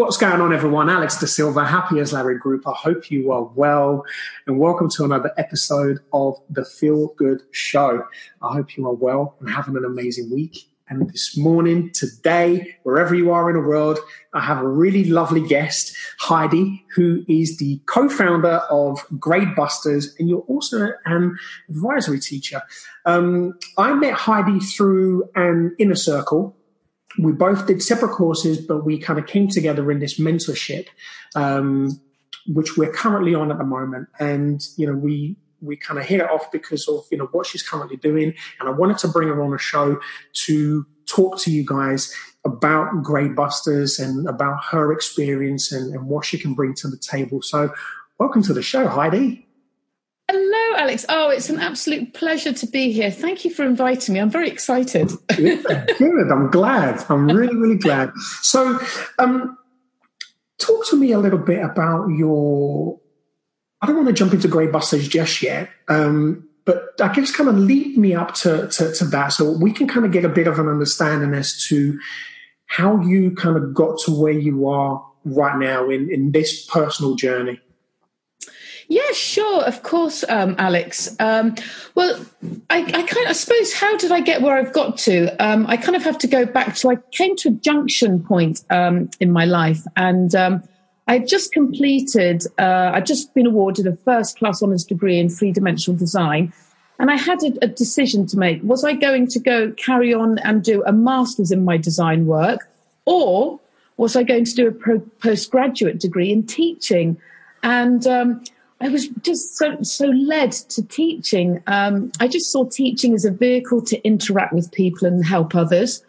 What's going on, everyone? Alex De Silva, happy as Larry Group. I hope you are well, and welcome to another episode of the Feel Good Show. I hope you are well and having an amazing week. And this morning, today, wherever you are in the world, I have a really lovely guest, Heidi, who is the co-founder of Grade Busters, and you're also an advisory teacher. Um, I met Heidi through an inner circle. We both did separate courses, but we kind of came together in this mentorship, um, which we're currently on at the moment. And you know, we we kind of hit it off because of you know what she's currently doing, and I wanted to bring her on a show to talk to you guys about Grade Busters and about her experience and, and what she can bring to the table. So, welcome to the show, Heidi. Hello, Alex. Oh, it's an absolute pleasure to be here. Thank you for inviting me. I'm very excited. yeah, good. I'm glad. I'm really, really glad. So, um, talk to me a little bit about your I don't want to jump into GradeBusters just yet, um, but I guess kind of lead me up to, to, to that so we can kind of get a bit of an understanding as to how you kind of got to where you are right now in, in this personal journey. Yeah, sure, of course, um, Alex. Um, well, I, I, kind of, I suppose, how did I get where I've got to? Um, I kind of have to go back to I came to a junction point um, in my life, and um, I had just completed, uh, I'd just been awarded a first class honours degree in three dimensional design. And I had a, a, decision to make. Was I going to go carry on and do a master's in my design work? Or was I going to do a pro- postgraduate degree in teaching? And um, I was just so, so led to teaching. Um, I just saw teaching as a vehicle to interact with people and help others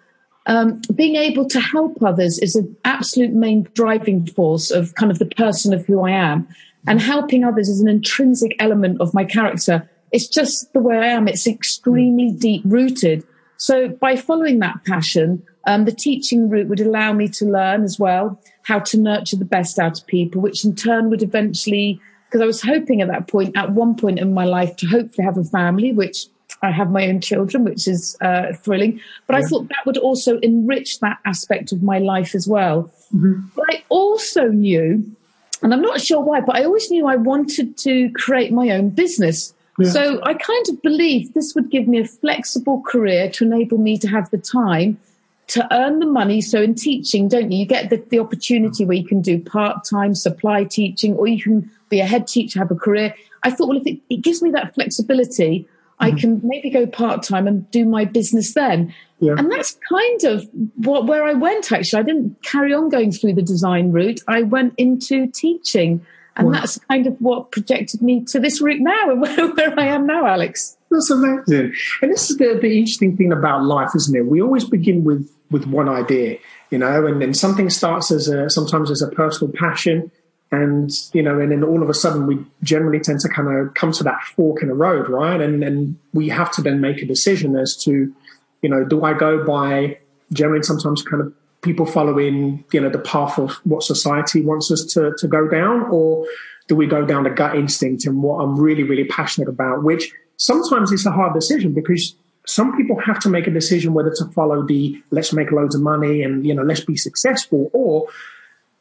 um, being able to help others is an absolute main driving force of kind of the person of who I am. And helping others is an intrinsic element of my character. It's just the way I am. It's extremely deep rooted. So by following that passion, um, the teaching route would allow me to learn as well how to nurture the best out of people, which in turn would eventually, because I was hoping at that point, at one point in my life, to hopefully have a family, which I have my own children, which is uh, thrilling. But yeah. I thought that would also enrich that aspect of my life as well. Mm-hmm. But I also knew, and I'm not sure why, but I always knew I wanted to create my own business. Yeah. So I kind of believed this would give me a flexible career to enable me to have the time to earn the money. So in teaching, don't you? You get the, the opportunity where you can do part time supply teaching, or you can be a head teacher, have a career. I thought, well, if it, it gives me that flexibility, I mm-hmm. can maybe go part time and do my business then. Yeah. And that's kind of what, where I went actually. I didn't carry on going through the design route. I went into teaching. And wow. that's kind of what projected me to this route now and where, where I am now, Alex. That's amazing. And this is the, the interesting thing about life, isn't it? We always begin with, with one idea, you know, and then something starts as a, sometimes as a personal passion and you know, and then all of a sudden we generally tend to kind of come to that fork in the road, right? And then we have to then make a decision as to, you know, do I go by generally sometimes kind of people following, you know, the path of what society wants us to to go down, or do we go down the gut instinct and what I'm really, really passionate about, which sometimes it's a hard decision because some people have to make a decision whether to follow the let's make loads of money and you know let's be successful or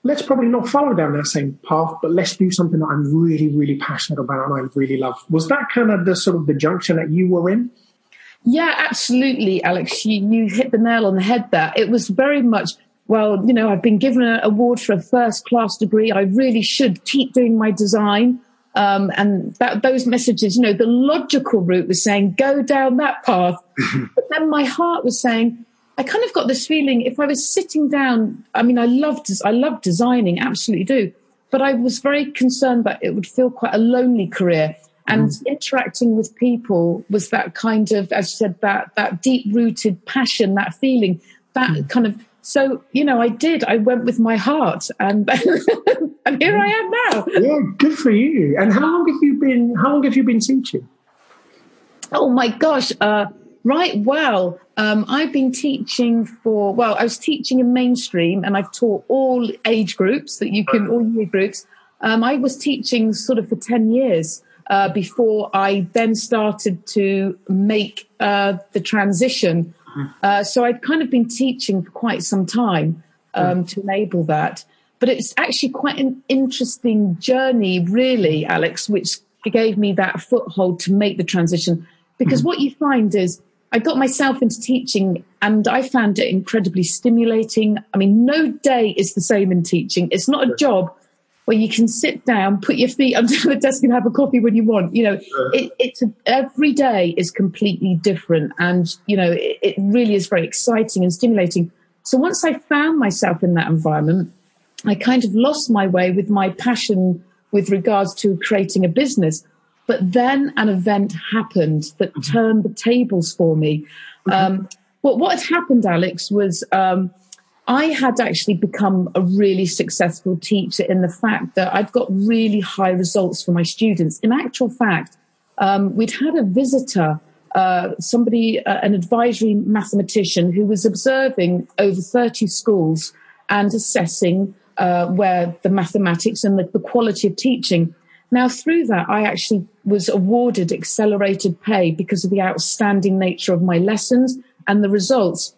let's probably not follow down that same path, but let's do something that I'm really, really passionate about and I really love. Was that kind of the sort of the junction that you were in? Yeah, absolutely, Alex. You, you hit the nail on the head there. It was very much, well, you know, I've been given an award for a first class degree. I really should keep doing my design. Um, and that, those messages, you know, the logical route was saying, go down that path. but then my heart was saying, I kind of got this feeling if I was sitting down, I mean, I loved, I love designing, absolutely do. But I was very concerned that it would feel quite a lonely career. And mm. interacting with people was that kind of, as you said, that, that deep rooted passion, that feeling, that mm. kind of, so, you know, I did, I went with my heart and, and here I am now. Yeah, good for you. And how long have you been, how long have you been teaching? Oh my gosh. Uh, Right. Well, um, I've been teaching for, well, I was teaching in mainstream and I've taught all age groups that you can, all year groups. Um, I was teaching sort of for 10 years uh, before I then started to make uh, the transition. Uh, so I'd kind of been teaching for quite some time um, to enable that. but it's actually quite an interesting journey, really, Alex, which gave me that foothold to make the transition. Because mm. what you find is I got myself into teaching and I found it incredibly stimulating. I mean, no day is the same in teaching. It's not a job where you can sit down, put your feet under the desk and have a coffee when you want. You know, it, it's a, every day is completely different. And, you know, it, it really is very exciting and stimulating. So once I found myself in that environment, I kind of lost my way with my passion with regards to creating a business. But then an event happened that mm-hmm. turned the tables for me. Mm-hmm. Um, what, what had happened, Alex, was um, I had actually become a really successful teacher in the fact that I'd got really high results for my students. In actual fact, um, we'd had a visitor, uh, somebody, uh, an advisory mathematician who was observing over 30 schools and assessing uh, where the mathematics and the, the quality of teaching now, through that, I actually was awarded accelerated pay because of the outstanding nature of my lessons and the results.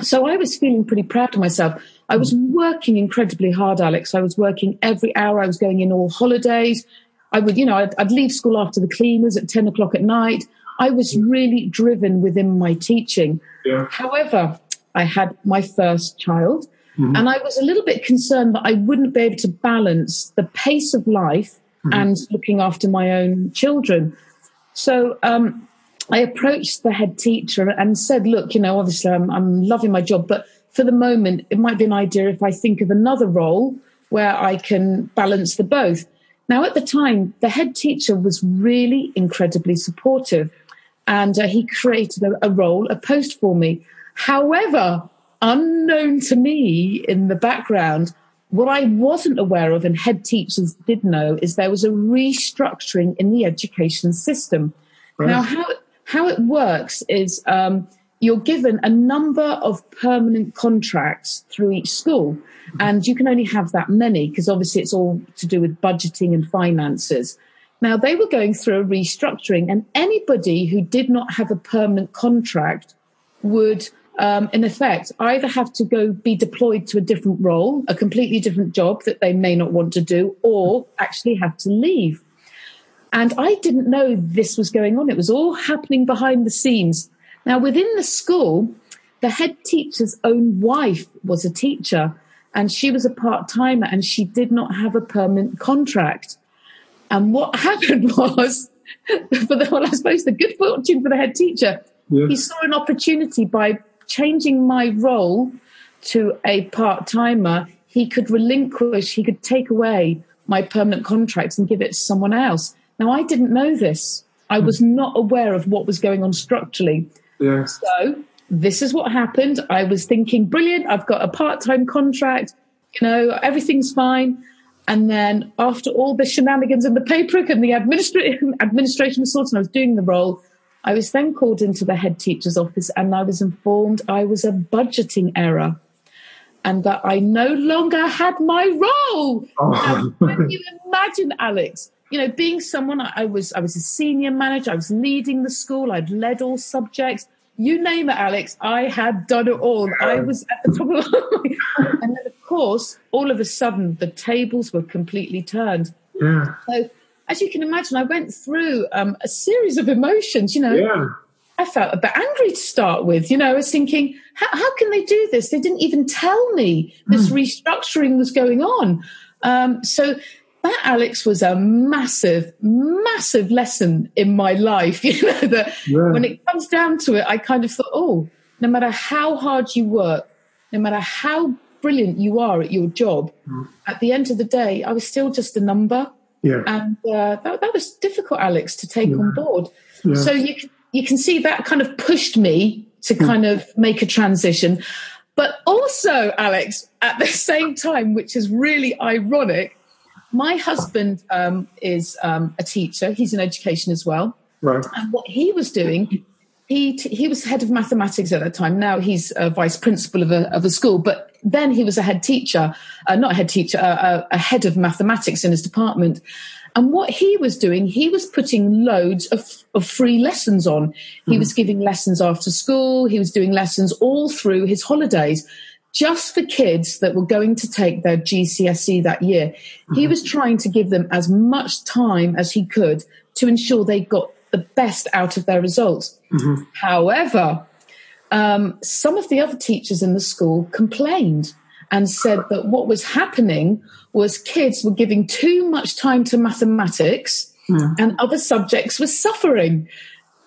So I was feeling pretty proud of myself. I was working incredibly hard, Alex. I was working every hour. I was going in all holidays. I would, you know, I'd, I'd leave school after the cleaners at 10 o'clock at night. I was really driven within my teaching. Yeah. However, I had my first child mm-hmm. and I was a little bit concerned that I wouldn't be able to balance the pace of life mm-hmm. and looking after my own children. So um, I approached the head teacher and said, look, you know, obviously I'm, I'm loving my job, but for the moment, it might be an idea if I think of another role where I can balance the both. Now, at the time, the head teacher was really incredibly supportive and uh, he created a, a role, a post for me. However, unknown to me in the background, what I wasn't aware of and head teachers did know is there was a restructuring in the education system. Right. Now, how, how it works is um, you're given a number of permanent contracts through each school, and you can only have that many because obviously it's all to do with budgeting and finances. Now, they were going through a restructuring, and anybody who did not have a permanent contract would um, in effect, either have to go be deployed to a different role, a completely different job that they may not want to do, or actually have to leave. And I didn't know this was going on. It was all happening behind the scenes. Now, within the school, the head teacher's own wife was a teacher and she was a part timer and she did not have a permanent contract. And what happened was, for the, well, I suppose the good fortune for the head teacher, yeah. he saw an opportunity by changing my role to a part timer, he could relinquish, he could take away my permanent contracts and give it to someone else. Now, I didn't know this. I hmm. was not aware of what was going on structurally. Yes. So, this is what happened. I was thinking, brilliant, I've got a part time contract, you know, everything's fine. And then, after all the shenanigans and the paperwork and the administra- administration was sorted, I was doing the role. I was then called into the head teacher's office and I was informed I was a budgeting error and that I no longer had my role. Oh. Can you imagine, Alex? You know, being someone I was, I was a senior manager. I was leading the school. I'd led all subjects. You name it, Alex. I had done it all. I was at the top of the and then, of course, all of a sudden, the tables were completely turned. Yeah. So as you can imagine, I went through um, a series of emotions. You know, yeah. I felt a bit angry to start with. You know, I was thinking, how, how can they do this? They didn't even tell me this mm. restructuring was going on. Um, so that, Alex, was a massive, massive lesson in my life. You know, that yeah. when it comes down to it, I kind of thought, oh, no matter how hard you work, no matter how brilliant you are at your job, mm. at the end of the day, I was still just a number. Yeah. And uh, that, that was difficult, Alex, to take yeah. on board. Yeah. So you can, you can see that kind of pushed me to kind of make a transition. But also, Alex, at the same time, which is really ironic, my husband um, is um, a teacher. He's in education as well. Right. And what he was doing, he t- he was head of mathematics at that time. Now he's a vice principal of a of a school, but then he was a head teacher, uh, not a head teacher, uh, a head of mathematics in his department. And what he was doing, he was putting loads of, of free lessons on. He mm-hmm. was giving lessons after school. He was doing lessons all through his holidays. just for kids that were going to take their GCSE that year. Mm-hmm. He was trying to give them as much time as he could to ensure they got the best out of their results. Mm-hmm. However, um, some of the other teachers in the school complained and said that what was happening was kids were giving too much time to mathematics mm. and other subjects were suffering.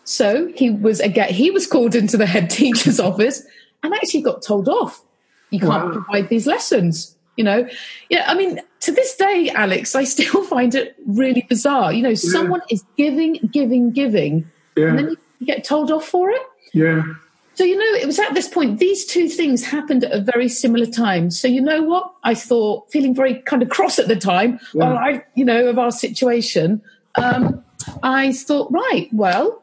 So he was again he was called into the head teacher's office and actually got told off. You can't wow. provide these lessons. You know, yeah. I mean, to this day, Alex, I still find it really bizarre. You know, yeah. someone is giving, giving, giving, yeah. and then you get told off for it. Yeah. So, you know, it was at this point, these two things happened at a very similar time. So, you know what? I thought, feeling very kind of cross at the time, yeah. well, I, you know, of our situation, um, I thought, right, well,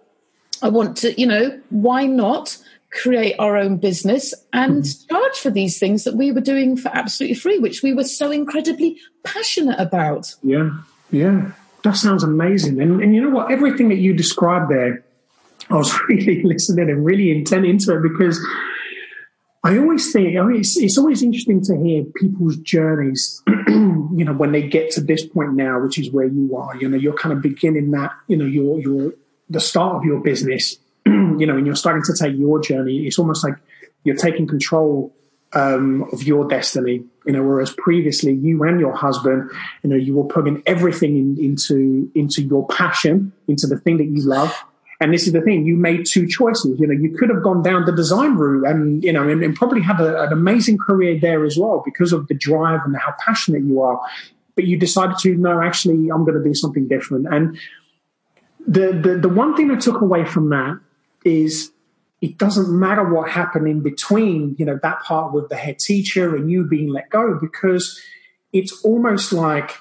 I want to, you know, why not create our own business and mm-hmm. charge for these things that we were doing for absolutely free, which we were so incredibly passionate about. Yeah, yeah. That sounds amazing. And, and you know what? Everything that you described there, I was really listening and really intent into it because I always think I mean, it's, it's always interesting to hear people's journeys. you know, when they get to this point now, which is where you are. You know, you're kind of beginning that. You know, you're the start of your business. you know, and you're starting to take your journey. It's almost like you're taking control um, of your destiny. You know, whereas previously you and your husband, you know, you were putting everything in, into into your passion, into the thing that you love and this is the thing, you made two choices. You know, you could have gone down the design route and, you know, and, and probably had a, an amazing career there as well because of the drive and how passionate you are. But you decided to, no, actually, I'm going to do something different. And the, the, the one thing I took away from that is it doesn't matter what happened in between, you know, that part with the head teacher and you being let go because it's almost like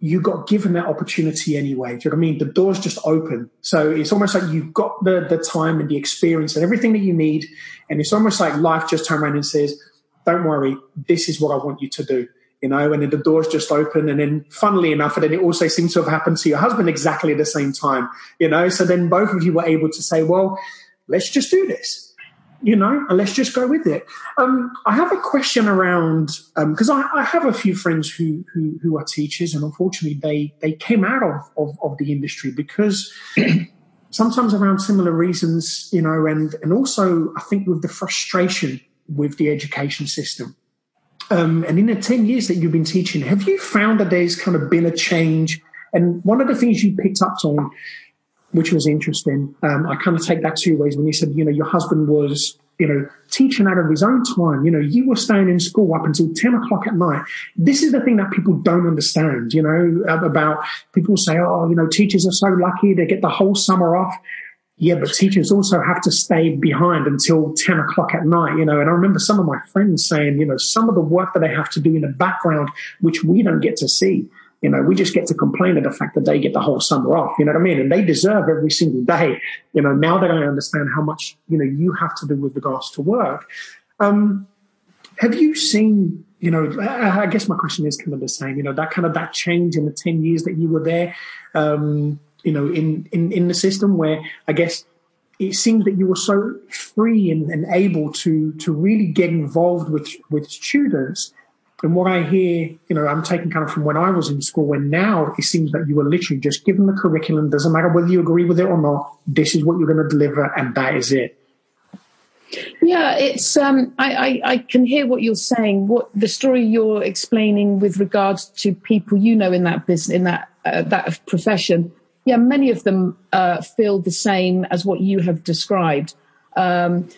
you got given that opportunity anyway. Do you know what I mean? The door's just open. So it's almost like you've got the, the time and the experience and everything that you need. And it's almost like life just turned around and says, don't worry, this is what I want you to do. You know, and then the door's just open. And then funnily enough, and then it also seems to have happened to your husband exactly at the same time, you know, so then both of you were able to say, well, let's just do this you know, let's just go with it. Um, I have a question around because um, I, I, have a few friends who, who, who are teachers, and unfortunately, they they came out of of, of the industry because sometimes around similar reasons, you know, and and also I think with the frustration with the education system. Um, and in the ten years that you've been teaching, have you found that there's kind of been a change? And one of the things you picked up on which was interesting. Um, I kind of take that two ways when you said, you know, your husband was, you know, teaching out of his own time. You know, you were staying in school up until 10 o'clock at night. This is the thing that people don't understand, you know, about people say, oh, you know, teachers are so lucky they get the whole summer off. Yeah, but teachers also have to stay behind until 10 o'clock at night, you know. And I remember some of my friends saying, you know, some of the work that they have to do in the background, which we don't get to see you know, we just get to complain of the fact that they get the whole summer off. You know what I mean? And they deserve every single day. You know, now that I understand how much, you know, you have to do with regards to work. Um, have you seen, you know, I guess my question is kind of the same, you know, that kind of that change in the 10 years that you were there, um, you know, in, in, in the system where I guess it seems that you were so free and, and able to, to really get involved with, with students and what I hear, you know, I'm taking kind of from when I was in school, when now it seems that you were literally just given the curriculum, doesn't matter whether you agree with it or not, this is what you're going to deliver, and that is it. Yeah, it's. Um, I, I, I can hear what you're saying. What the story you're explaining with regards to people you know in that business, in that uh, that profession. Yeah, many of them uh, feel the same as what you have described. Um,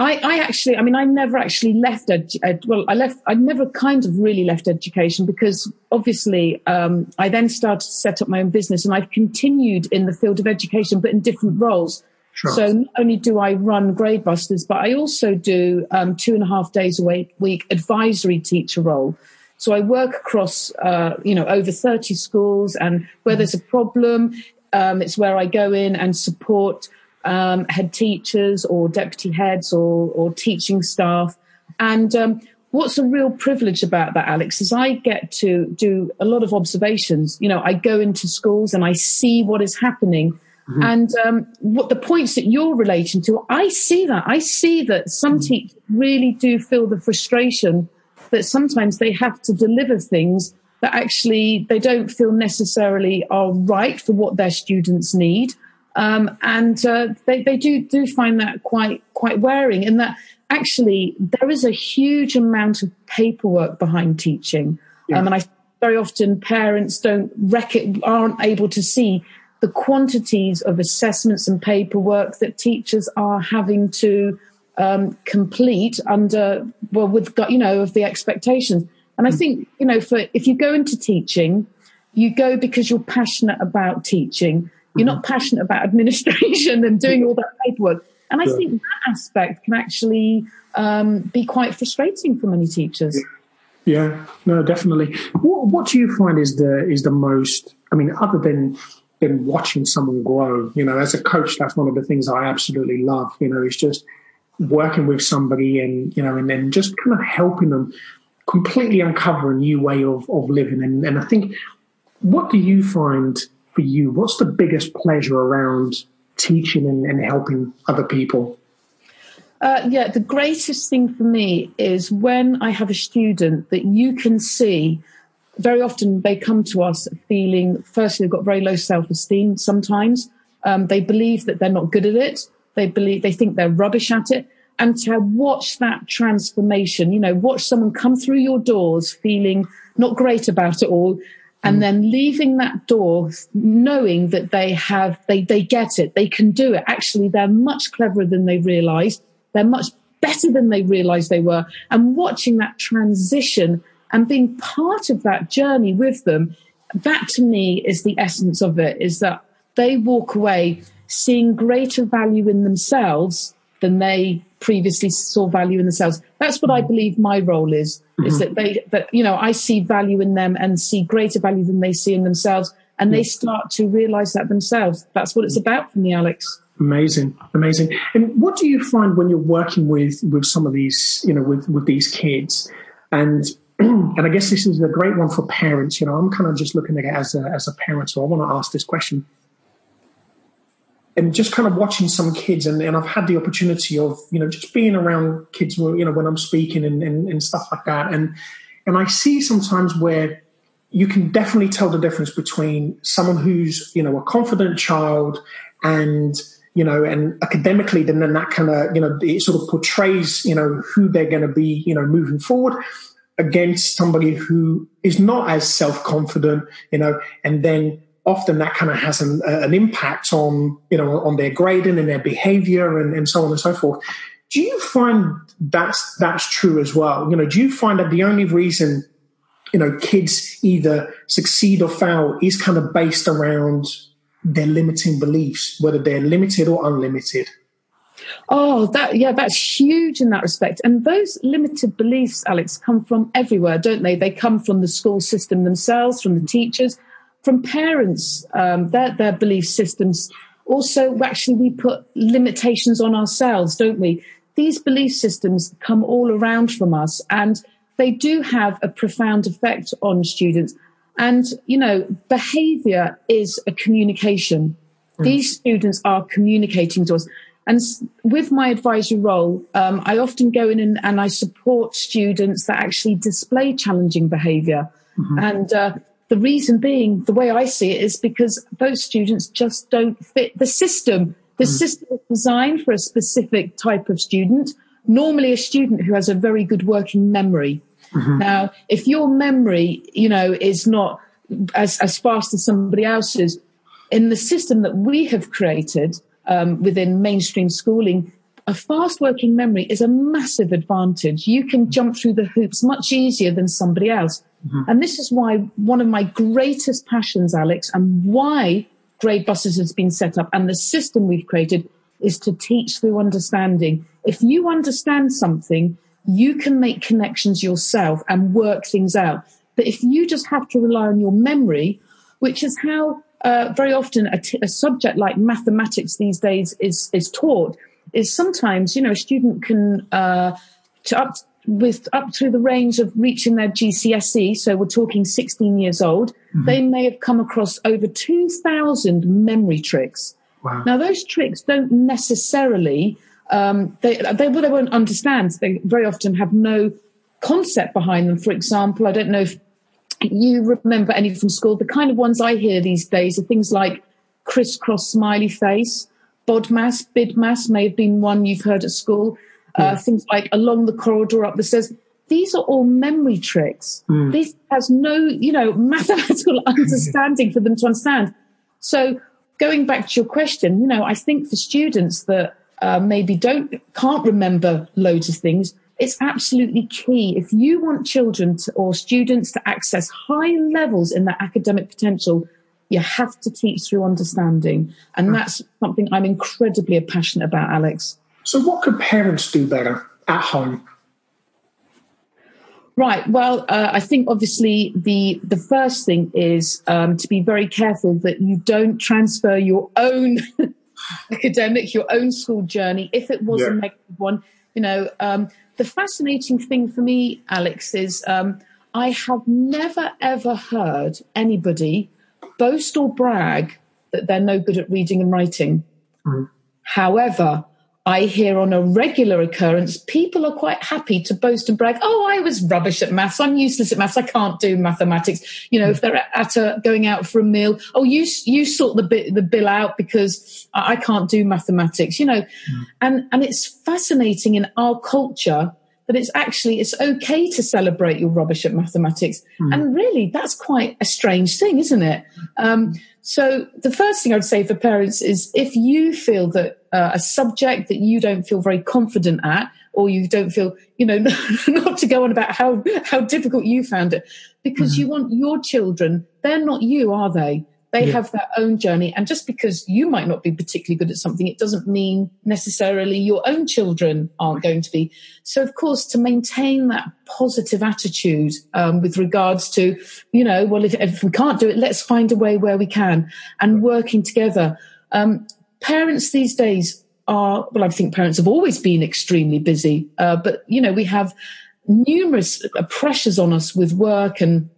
I, I, actually, I mean, I never actually left, ed, ed, well, I left, I never kind of really left education because obviously um, I then started to set up my own business and I've continued in the field of education, but in different roles. Sure. So not only do I run Gradebusters, but I also do um, two and a half days a week, week advisory teacher role. So I work across, uh, you know, over 30 schools and where there's a problem, um, it's where I go in and support um, head teachers or deputy heads or, or teaching staff. And um, what's a real privilege about that, Alex, is I get to do a lot of observations. You know, I go into schools and I see what is happening Mm-hmm. And um, what the points that you're relating to, I see that. I see that some mm-hmm. teachers really do feel the frustration that sometimes they have to deliver things that actually they don't feel necessarily are right for what their students need. Um, and uh, they, they do do find that quite quite wearing, in that actually there is a huge amount of paperwork behind teaching, yeah. um, and I very often parents don't rec- aren't able to see the quantities of assessments and paperwork that teachers are having to um, complete under well with you know of the expectations. And I hmm. think you know for if you go into teaching, you go because you're passionate about teaching you're not mm-hmm. passionate about administration and doing all that paperwork. And I sure. think that aspect can actually um, be quite frustrating for many teachers. Yeah, no, definitely. What, what do you find is the is the most? I mean, other than than watching someone grow, you know, as a coach, that's one of the things I absolutely love. You know, it's just working with somebody and you know, and then just kind of helping them completely uncover a new way of of living. And, and I think, what do you find for you? What's the biggest pleasure around teaching and, and helping other people? Uh, yeah, the greatest thing for me is when I have a student that you can see. Very often they come to us feeling, firstly, they've got very low self esteem sometimes. Um, they believe that they're not good at it. They believe, they think they're rubbish at it. And to watch that transformation, you know, watch someone come through your doors feeling not great about it all and mm. then leaving that door knowing that they have they they get it they can do it. Actually they're much cleverer than they realized. They're much better than they realized they were. And watching that transition and being part of that journey with them that to me is the essence of it is that they walk away seeing greater value in themselves than they previously saw value in themselves. That's what I mm. believe my role is, mm-hmm. is that they, that, you know, I see value in them and see greater value than they see in themselves. And they mm. start to realize that themselves. That's what it's mm. about for me, Alex. Amazing, amazing. And what do you find when you're working with with some of these, you know, with with these kids? And and I guess this is a great one for parents. You know, I'm kind of just looking at it as a as a parent, so I want to ask this question and just kind of watching some kids and, and I've had the opportunity of, you know, just being around kids, you know, when I'm speaking and, and, and stuff like that. And, and I see sometimes where you can definitely tell the difference between someone who's, you know, a confident child and, you know, and academically, then, then that kind of, you know, it sort of portrays, you know, who they're going to be, you know, moving forward against somebody who is not as self confident, you know, and then often that kind of has an, an impact on you know on their grading and their behavior and, and so on and so forth do you find that's that's true as well you know do you find that the only reason you know kids either succeed or fail is kind of based around their limiting beliefs whether they're limited or unlimited Oh, that yeah, that's huge in that respect. And those limited beliefs, Alex, come from everywhere, don't they? They come from the school system themselves, from the teachers, from parents, um, their, their belief systems. Also, actually, we put limitations on ourselves, don't we? These belief systems come all around from us and they do have a profound effect on students. And, you know, behavior is a communication. Mm. These students are communicating to us. And with my advisory role, um, I often go in and, and, I support students that actually display challenging behavior. Mm-hmm. And uh, the reason being, the way I see it, is because those students just don't fit the system. The mm. system is designed for a specific type of student, normally a student who has a very good working memory. Mm-hmm. Now, if your memory, you know, is not as, as fast as somebody else's, in the system that we have created um, within mainstream schooling, a fast working memory is a massive advantage. You can jump through the hoops much easier than somebody else. Mm-hmm. And this is why one of my greatest passions, Alex, and why Grade Busters has been set up and the system we've created is to teach through understanding. If you understand something, you can make connections yourself and work things out. But if you just have to rely on your memory, which is how uh, very often a, t- a subject like mathematics these days is is taught, is sometimes you know a student can uh, to up with up to the range of reaching their GCSE, so we're talking 16 years old, mm-hmm. they may have come across over 2,000 memory tricks. Wow. Now, those tricks don't necessarily, um, they, they, they won't understand. They very often have no concept behind them. For example, I don't know if you remember any from school. The kind of ones I hear these days are things like crisscross smiley face, BODMAS, BIDMAS may have been one you've heard at school. Uh, things like along the corridor up the stairs. These are all memory tricks. Mm. This has no, you know, mathematical understanding for them to understand. So going back to your question, you know, I think for students that uh, maybe don't can't remember loads of things, it's absolutely key. If you want children to, or students to access high levels in their academic potential, you have to teach through understanding, and hmm. that's something I'm incredibly passionate about, Alex. So, what could parents do better at home? Right. Well, uh, I think obviously the the first thing is um, to be very careful that you don't transfer your own academic, your own school journey, if it was yeah. a negative one. You know, um, the fascinating thing for me, Alex, is um, I have never ever heard anybody boast or brag that they're no good at reading and writing. Mm. However, I hear on a regular occurrence, people are quite happy to boast and brag. Oh, I was rubbish at maths. I'm useless at maths. I can't do mathematics. You know, mm. if they're at a going out for a meal, oh, you you sort the bit the bill out because I can't do mathematics. You know, mm. and and it's fascinating in our culture that it's actually it's okay to celebrate your rubbish at mathematics mm. and really that's quite a strange thing isn't it um, so the first thing i'd say for parents is if you feel that uh, a subject that you don't feel very confident at or you don't feel you know not to go on about how how difficult you found it because mm. you want your children they're not you are they they yeah. have their own journey. And just because you might not be particularly good at something, it doesn't mean necessarily your own children aren't going to be. So, of course, to maintain that positive attitude um, with regards to, you know, well, if, if, we can't do it, let's find a way where we can and working together. Um, parents these days are, well, I think parents have always been extremely busy, uh, but, you know, we have numerous pressures on us with work and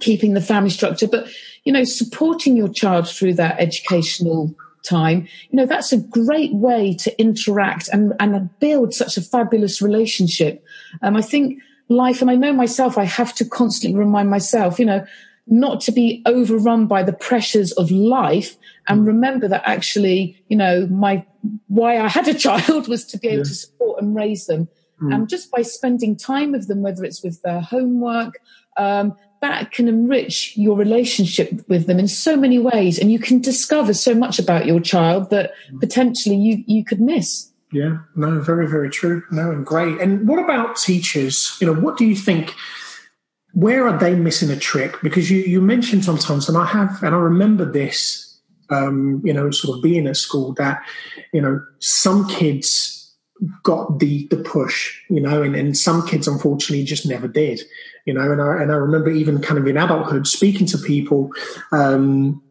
keeping the family structure. But you know, supporting your child through that educational time, you know, that's a great way to interact and, and build such a fabulous relationship. Um, I think life, and I know myself, I have to constantly remind myself, you know, not to be overrun by the pressures of life and remember that actually, you know, my, why I had a child was to be able to support and raise them. Mm. And just by spending time with them, whether it's with their homework, um, that can enrich your relationship with them in so many ways. And you can discover so much about your child that potentially you, you could miss. Yeah. No very very true. No and great. And what about teachers? You know what do you think where are they missing a trick because you you mentioned sometimes and i have and i remember this um, you know sort of being at school that you know some kids got the the push, you know, and, and some kids unfortunately just never did, you know. And I and I remember even kind of in adulthood speaking to people um,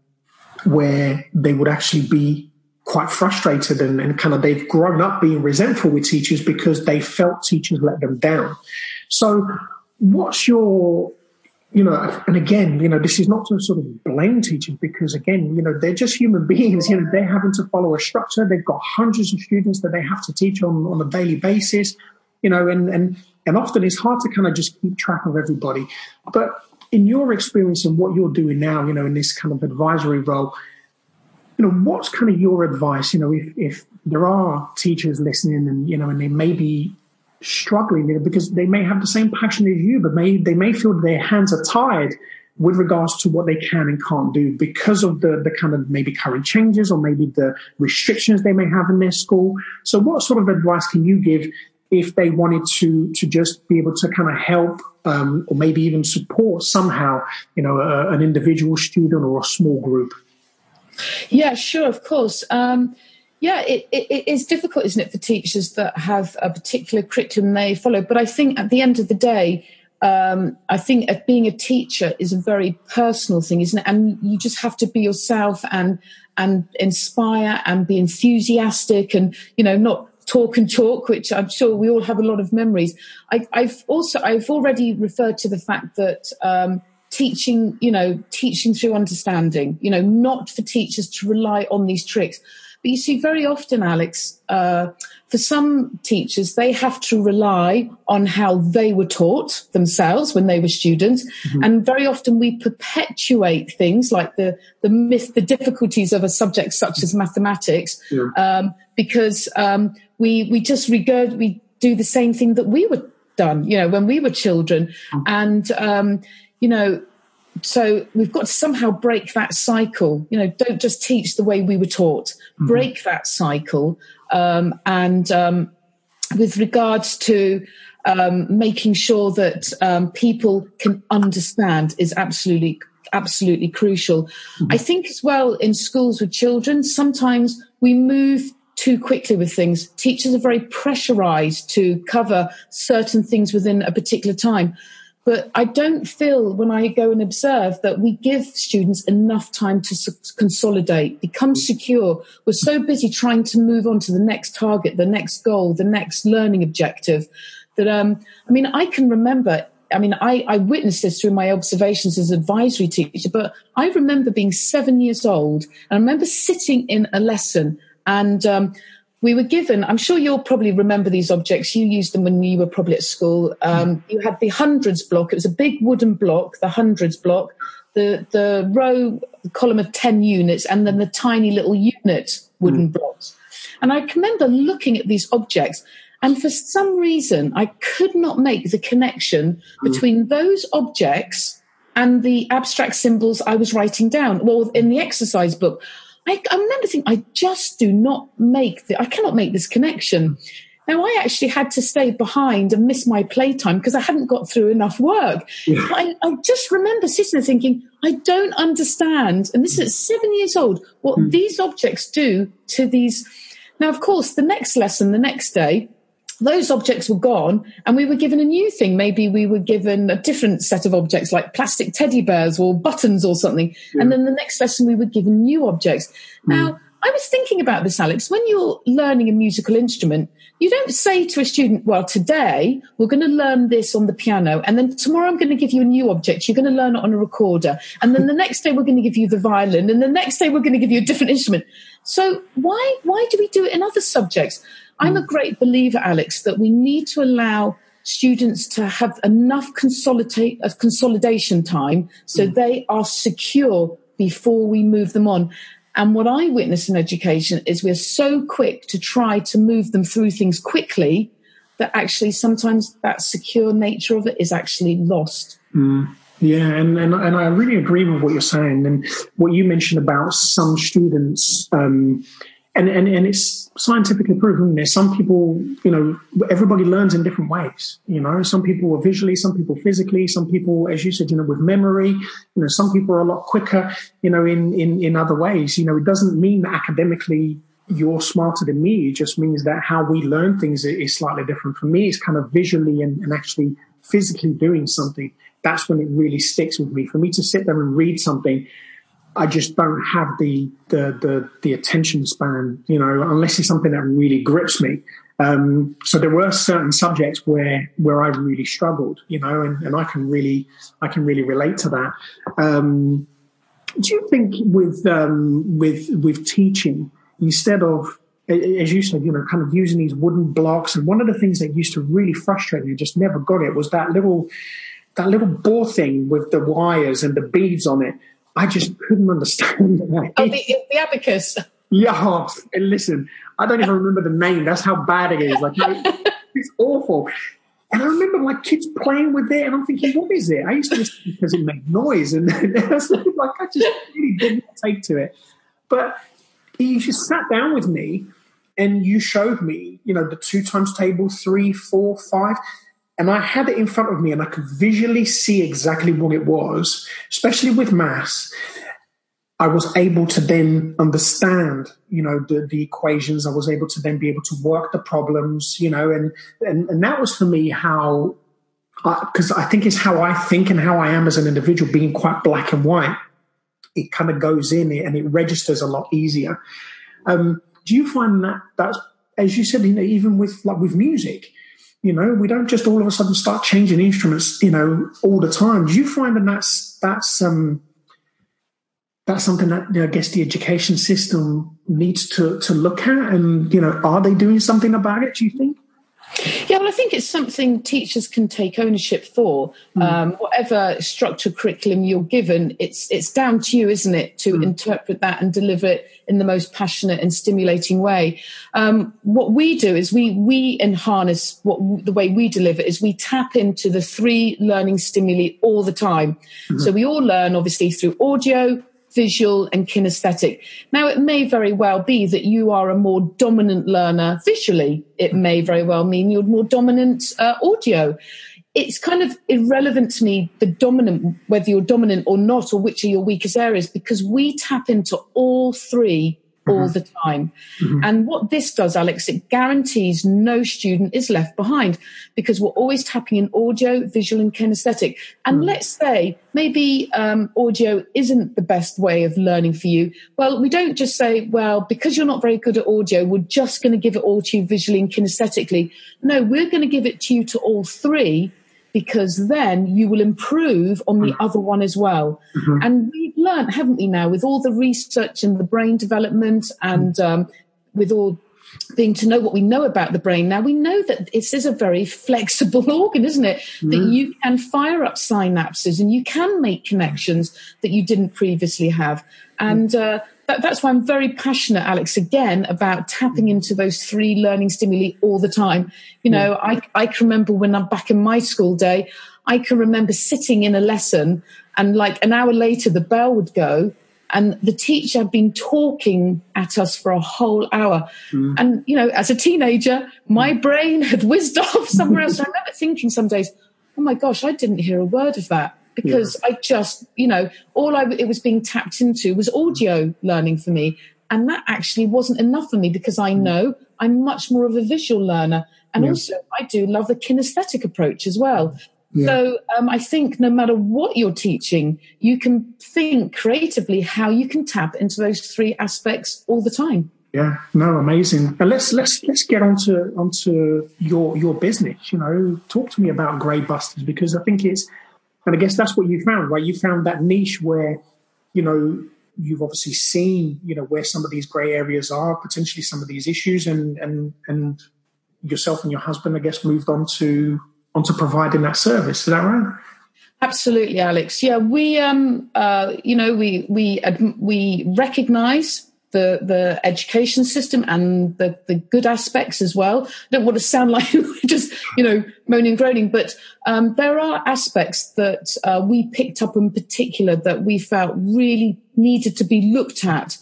where they would actually be quite frustrated and, and kind of they've grown up being resentful with teachers because they felt teachers let them down. So, what's your you know, and again, you know, this is not to sort of blame teachers because again, you know, they're just human beings. You know, they're having to follow a structure. They've got hundreds of students that they have to teach on, on a daily basis, you know, and, and, and often it's hard to kind of just keep track of everybody. But in your experience and what you're doing now, you know, in this kind of advisory role, you know, what's kind of your advice? You know, if, if there are teachers listening and, you know, and they may be struggling because they may have the same passion as you, but may they may feel their hands are tied with regards to what they can and can't do because of the, the kind of maybe current changes or maybe the restrictions they may have in their school. So what sort of advice can you give if they wanted to to just be able to kind of help um, or maybe even support somehow, you know, a, an individual student or a small group? Yeah, sure, of course. Um, yeah, it, it, it is difficult, isn't it, for teachers that have a particular curriculum they follow. But I think at the end of the day, um, I think being a teacher is a very personal thing, isn't it? And you just have to be yourself and and inspire and be enthusiastic and you know not talk and talk, which I'm sure we all have a lot of memories. I, have also I've already referred to the fact that. Um, teaching, you know, teaching through understanding, you know, not for teachers to rely on these tricks But you see, very often, Alex, uh, for some teachers, they have to rely on how they were taught themselves when they were students. Mm-hmm. And very often we perpetuate things like the, the myth, the difficulties of a subject such as mathematics, yeah. um, because um, we, we just regard, we do the same thing that we were done, you know, when we were children. Mm-hmm. And, um, you know, so we've got to somehow break that cycle. You know, don't just teach the way we were taught. Mm-hmm. Break that cycle. Um, and um, with regards to um, making sure that um, people can understand is absolutely absolutely crucial. Mm-hmm. I think as well in schools with children, sometimes we move too quickly with things. Teachers are very pressurized to cover certain things within a particular time. But I don't feel when I go and observe that we give students enough time to su- consolidate, become secure. We're so busy trying to move on to the next target, the next goal, the next learning objective that, um, I mean, I can remember I mean, I, I, witnessed this through my observations as advisory teacher, but I remember being seven years old and I remember sitting in a lesson and um, we were given, I'm sure you'll probably remember these objects. You used them when you were probably at school. Um, you had the hundreds block. It was a big wooden block, the hundreds block, the, the row column of 10 units, and then the tiny little unit wooden mm. blocks. And I can remember looking at these objects, and for some reason, I could not make the connection mm. between those objects and the abstract symbols I was writing down. Well, in the exercise book, I, I remember thinking, I just do not make the, I cannot make this connection. Now, I actually had to stay behind and miss my playtime because I hadn't got through enough work. Yeah. I, I, just remember sitting there thinking, I don't understand, and this is seven years old, what mm. these objects do to these. Now, of course, the next lesson, the next day, those objects were gone and we were given a new thing. Maybe we were given a different set of objects like plastic teddy bears or buttons or something. Yeah. And then the next lesson we were given new objects. Mm. Now, I was thinking about this, Alex. When you're learning a musical instrument, you don't say to a student, well, today we're going to learn this on the piano, and then tomorrow I'm going to give you a new object. You're going to learn it on a recorder. And then the next day we're going to give you the violin, and the next day we're going to give you a different instrument. So why, why do we do it in other subjects? I'm a great believer, Alex, that we need to allow students to have enough consolidate, uh, consolidation time so mm. they are secure before we move them on. And what I witness in education is we're so quick to try to move them through things quickly that actually sometimes that secure nature of it is actually lost. Mm. Yeah, and, and and I really agree with what you're saying, and what you mentioned about some students um, and, and, and it's scientifically proven there's some people, you know, everybody learns in different ways. You know, some people are visually, some people physically, some people, as you said, you know, with memory, you know, some people are a lot quicker, you know, in, in, in other ways. You know, it doesn't mean that academically you're smarter than me. It just means that how we learn things is slightly different. For me, it's kind of visually and, and actually physically doing something. That's when it really sticks with me. For me to sit there and read something, I just don't have the, the the the, attention span, you know, unless it's something that really grips me. Um, so there were certain subjects where where I really struggled, you know, and, and I can really I can really relate to that. Um, do you think with um, with with teaching instead of as you said, you know, kind of using these wooden blocks, and one of the things that used to really frustrate me, I just never got it, was that little that little ball thing with the wires and the beads on it I just couldn't understand that. Oh, the, the abacus. Yeah, and listen, I don't even remember the name. That's how bad it is. Like, it's awful. And I remember my kids playing with it, and I'm thinking, what is it? I used to just because it made noise, and was like I just really didn't take to it. But you just sat down with me, and you showed me, you know, the two times table, three, four, five, and I had it in front of me and I could visually see exactly what it was, especially with maths. I was able to then understand, you know, the, the equations. I was able to then be able to work the problems, you know, and, and, and that was for me how, because I, I think it's how I think and how I am as an individual, being quite black and white. It kind of goes in and it registers a lot easier. Um, do you find that that's, as you said, you know, even with like with music, you know, we don't just all of a sudden start changing instruments, you know, all the time. Do you find that that's that's um that's something that I guess the education system needs to to look at, and you know, are they doing something about it? Do you think? Yeah, well, I think it's something teachers can take ownership for. Mm. Um, whatever structure curriculum you're given, it's it's down to you, isn't it, to mm. interpret that and deliver it in the most passionate and stimulating way. Um, what we do is we we enhance what the way we deliver is we tap into the three learning stimuli all the time. Mm-hmm. So we all learn obviously through audio, visual and kinesthetic. Now, it may very well be that you are a more dominant learner visually. It may very well mean you're more dominant uh, audio. It's kind of irrelevant to me the dominant, whether you're dominant or not, or which are your weakest areas, because we tap into all three mm-hmm. all the time. Mm-hmm. And what this does, Alex, it guarantees no student is left behind because we're always tapping in audio, visual, and kinesthetic. And mm-hmm. let's say maybe um, audio isn't the best way of learning for you. Well, we don't just say, well, because you're not very good at audio, we're just going to give it all to you visually and kinesthetically. No, we're going to give it to you to all three because then you will improve on the mm-hmm. other one as well. Mm-hmm. And we've learned, haven't we, now, with all the research and the brain development and mm-hmm. um, with all being to know what we know about the brain now we know that this is a very flexible organ isn't it mm. that you can fire up synapses and you can make connections that you didn't previously have and uh, that, that's why I'm very passionate, Alex, again, about tapping into those three learning stimuli all the time. You know, I, I can remember when I'm back in my school day, I can remember sitting in a lesson and like an hour later, the bell would go and the teacher had been talking at us for a whole hour. Mm. And, you know, as a teenager, my mm. brain had whizzed off somewhere else. I remember thinking some days, oh my gosh, I didn't hear a word of that because yeah. I just, you know, all I it was being tapped into was audio learning for me, and that actually wasn't enough for me because I mm. know I'm much more of a visual learner, and yeah. also I do love the kinesthetic approach as well. Yeah. So um, I think no matter what you're teaching, you can think creatively how you can tap into those three aspects all the time. Yeah, no, amazing. And let's let's let's get onto onto your your business. You know, talk to me about GradeBusters because I think it's and I guess that's what you found, right? You found that niche where, you know, you've obviously seen, you know, where some of these grey areas are, potentially some of these issues, and and and yourself and your husband, I guess, moved on to onto providing that service. Is that right? Absolutely, Alex. Yeah, we um uh you know we we we recognise the the education system and the the good aspects as well. I don't want to sound like just you know moaning and groaning, but um, there are aspects that uh, we picked up in particular that we felt really needed to be looked at.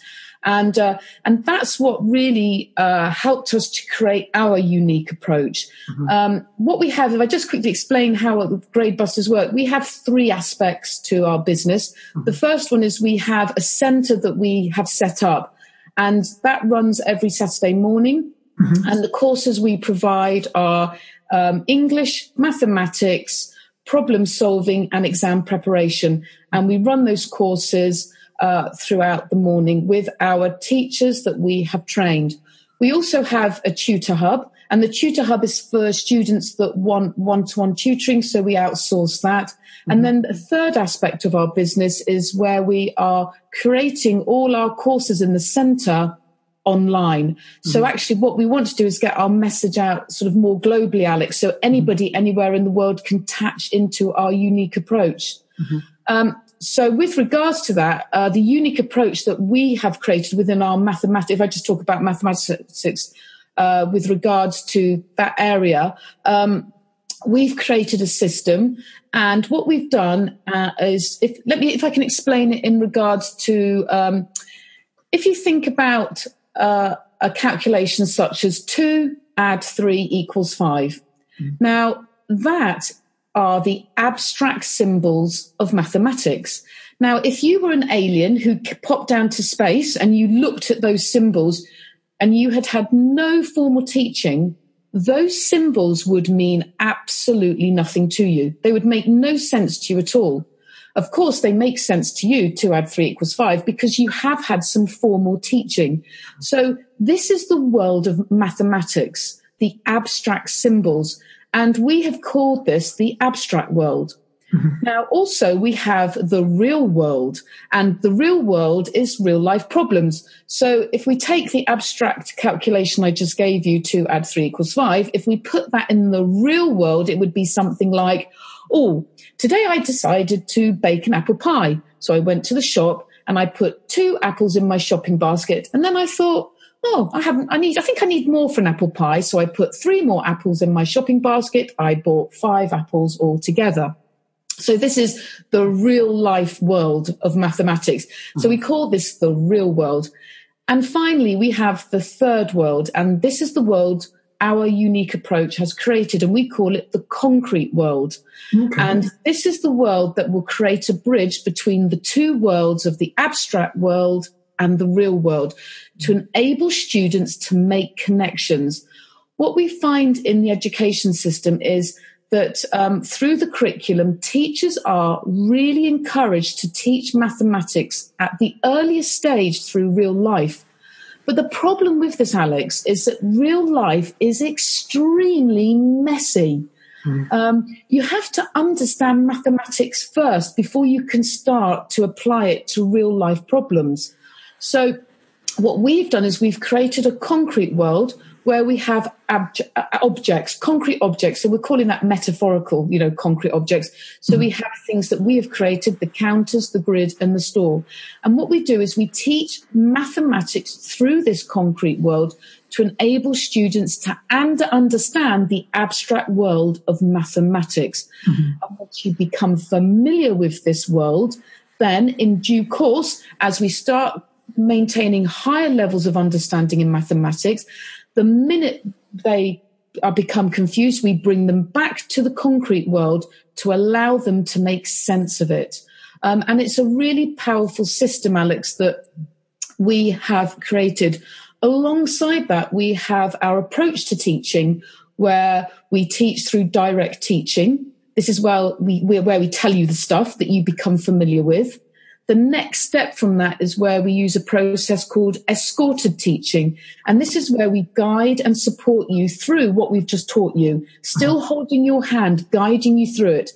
And uh, and that's what really uh, helped us to create our unique approach. Mm-hmm. Um, what we have, if I just quickly explain how GradeBusters work, we have three aspects to our business. Mm-hmm. The first one is we have a centre that we have set up and that runs every Saturday morning. Mm-hmm. And the courses we provide are um, English, mathematics, problem solving, and exam preparation. And we run those courses uh, throughout the morning with our teachers that we have trained. We also have a tutor hub, and the tutor hub is for students that want one to one tutoring, so we outsource that. Mm-hmm. And then the third aspect of our business is where we are creating all our courses in the center online. Mm-hmm. So actually what we want to do is get our message out sort of more globally, Alex, so anybody mm-hmm. anywhere in the world can touch into our unique approach. Mm-hmm. Um, so with regards to that, uh, the unique approach that we have created within our mathematics, if I just talk about mathematics, uh, with regards to that area, um, we've created a system and what we've done uh, is if let me if i can explain it in regards to um, if you think about uh, a calculation such as 2 add 3 equals 5 mm. now that are the abstract symbols of mathematics now if you were an alien who popped down to space and you looked at those symbols and you had had no formal teaching those symbols would mean absolutely nothing to you. They would make no sense to you at all. Of course, they make sense to you, two add three equals five, because you have had some formal teaching. So this is the world of mathematics, the abstract symbols. And we have called this the abstract world. Now, also, we have the real world, and the real world is real life problems. So, if we take the abstract calculation I just gave you, two add three equals five, if we put that in the real world, it would be something like, oh, today I decided to bake an apple pie. So, I went to the shop and I put two apples in my shopping basket, and then I thought, oh, I haven't, I need, I think I need more for an apple pie. So I put three more apples in my shopping basket. I bought five apples altogether. So this is the real life world of mathematics. So we call this the real world. And finally, we have the third world. And this is the world our unique approach has created. And we call it the concrete world. Okay. And this is the world that will create a bridge between the two worlds of the abstract world and the real world to enable students to make connections. What we find in the education system is that um, through the curriculum, teachers are really encouraged to teach mathematics at the earliest stage through real life. But the problem with this, Alex, is that real life is extremely messy. Mm. Um, you have to understand mathematics first before you can start to apply it to real life problems. So what we've done is we've created a concrete world where we have abj- uh, objects, concrete objects. So we're calling that metaphorical, you know, concrete objects. So mm-hmm. we have things that we have created, the counters, the grid and the store. And what we do is we teach mathematics through this concrete world to enable students to and understand the abstract world of mathematics. Mm-hmm. And once you become familiar with this world, then in due course, as we start maintaining higher levels of understanding in mathematics. The minute they are become confused, we bring them back to the concrete world to allow them to make sense of it. Um, and it's a really powerful system, Alex, that we have created. Alongside that, we have our approach to teaching where we teach through direct teaching. This is where we, where we tell you the stuff that you become familiar with. The next step from that is where we use a process called escorted teaching. And this is where we guide and support you through what we've just taught you, still uh-huh. holding your hand, guiding you through it.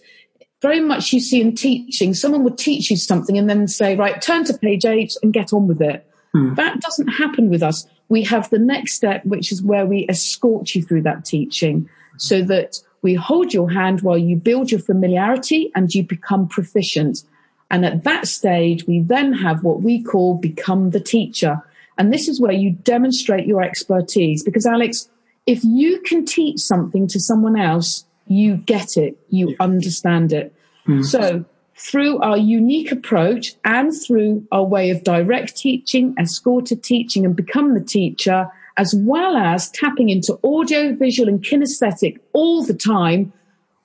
Very much you see in teaching, someone would teach you something and then say, right, turn to page eight and get on with it. Hmm. That doesn't happen with us. We have the next step, which is where we escort you through that teaching so that we hold your hand while you build your familiarity and you become proficient. And at that stage, we then have what we call become the teacher. And this is where you demonstrate your expertise because Alex, if you can teach something to someone else, you get it, you understand it. Mm. So through our unique approach and through our way of direct teaching, escorted teaching and become the teacher, as well as tapping into audio, visual and kinesthetic all the time,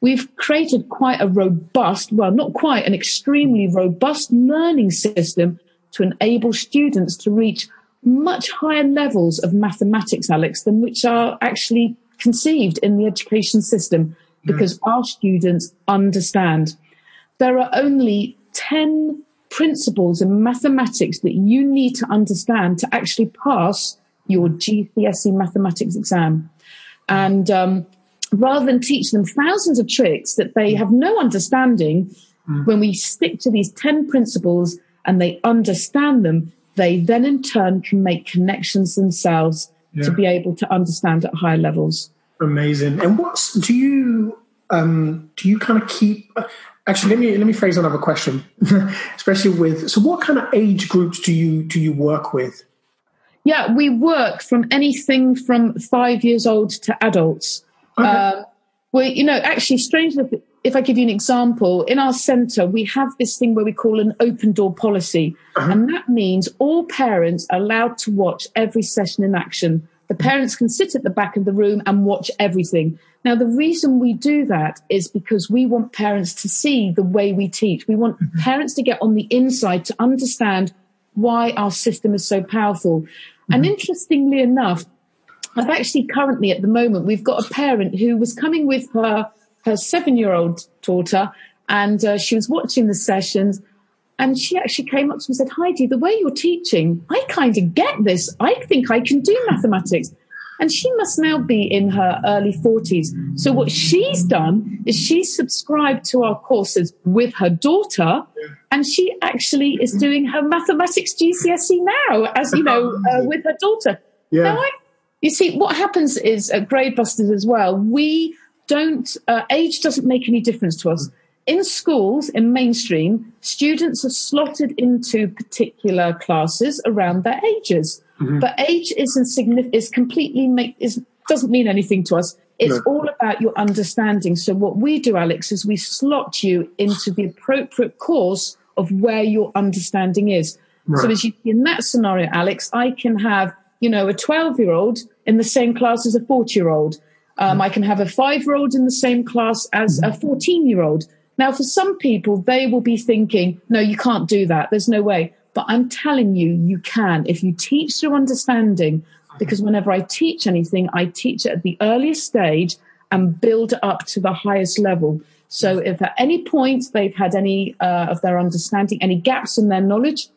we've created quite a robust, well, not quite, an extremely robust learning system to enable students to reach much higher levels of mathematics, Alex, than which are actually conceived in the education system because yeah. our students understand. There are only 10 principles in mathematics that you need to understand to actually pass your GCSE mathematics exam. And um, rather than teach them thousands of tricks that they have no understanding, mm. when we stick to these 10 principles and they understand them, they then in turn can make connections themselves yeah. to be able to understand at higher levels. Amazing. And what's do you um, do you kind of keep actually let me let me phrase another question especially with so what kind of age groups do you do you work with yeah we work from anything from five years old to adults Okay. Um, well, you know, actually, strangely, if I give you an example, in our centre, we have this thing where we call an open door policy. Uh-huh. And that means all parents are allowed to watch every session in action. The parents can sit at the back of the room and watch everything. Now, the reason we do that is because we want parents to see the way we teach. We want mm-hmm. parents to get on the inside to understand why our system is so powerful. Mm-hmm. And interestingly enough, I've actually currently at the moment, we've got a parent who was coming with her, her seven year old daughter and uh, she was watching the sessions and she actually came up to me and said, Heidi, the way you're teaching, I kind of get this. I think I can do mathematics. and she must now be in her early 40s. So what she's done is she's subscribed to our courses with her daughter, and she actually is doing her mathematics GCSE now, as you know, uh, with her daughter. Yeah. Now, I, you see, what happens is at GradeBusters as well, we don't, uh, age doesn't make any difference to us. In schools, in mainstream, students are slotted into particular classes around their ages. Mm-hmm. But age isn't significant, is completely make, is, doesn't mean anything to us. It's No. all about your understanding. So what we do, Alex, is we slot you into the appropriate course of where your understanding is. So as you in that scenario, Alex, I can have, you know, a 12 year old in the same class as a 40 year old. Um, I can have a five year old in the same class as a 14 year old. Now, for some people, they will be thinking, no, you can't do that. There's no way. But I'm telling you, you can. If you teach through understanding, because whenever I teach anything, I teach it at the earliest stage and build up to the highest level. So if at any point they've had any uh, of their understanding, any gaps in their knowledge,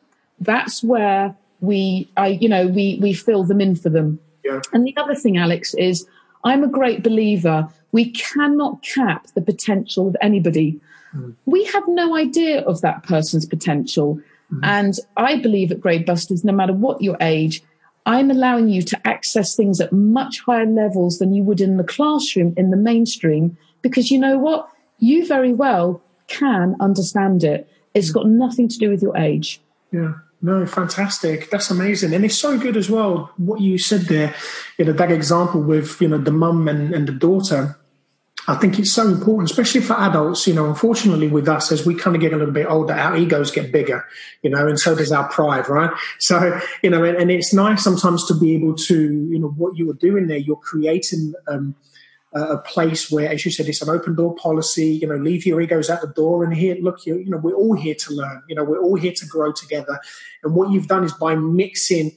that's where we, I, you know, we, we fill them in for them. Yeah. And the other thing, Alex, is I'm a great believer. We cannot cap the potential of anybody. Mm. We have no idea of that person's potential. Mm. And I believe at GradeBusters, no matter what your age, I'm allowing you to access things at much higher levels than you would in the classroom, in the mainstream, because you know what? You very well can understand it. It's mm. got nothing to do with your age. Yeah. No, fantastic. That's amazing. And it's so good as well, what you said there, you know, that example with, you know, the mum and, and the daughter. I think it's so important, especially for adults. You know, unfortunately, with us, as we kind of get a little bit older, our egos get bigger, you know, and so does our pride, right? So, you know, and, and it's nice sometimes to be able to, you know, what you are doing there, you're creating um, a place where, as you said, it's an open door policy. You know, leave your egos at the door, and here, look, you you know, we're all here to learn. You know, we're all here to grow together. And what you've done is by mixing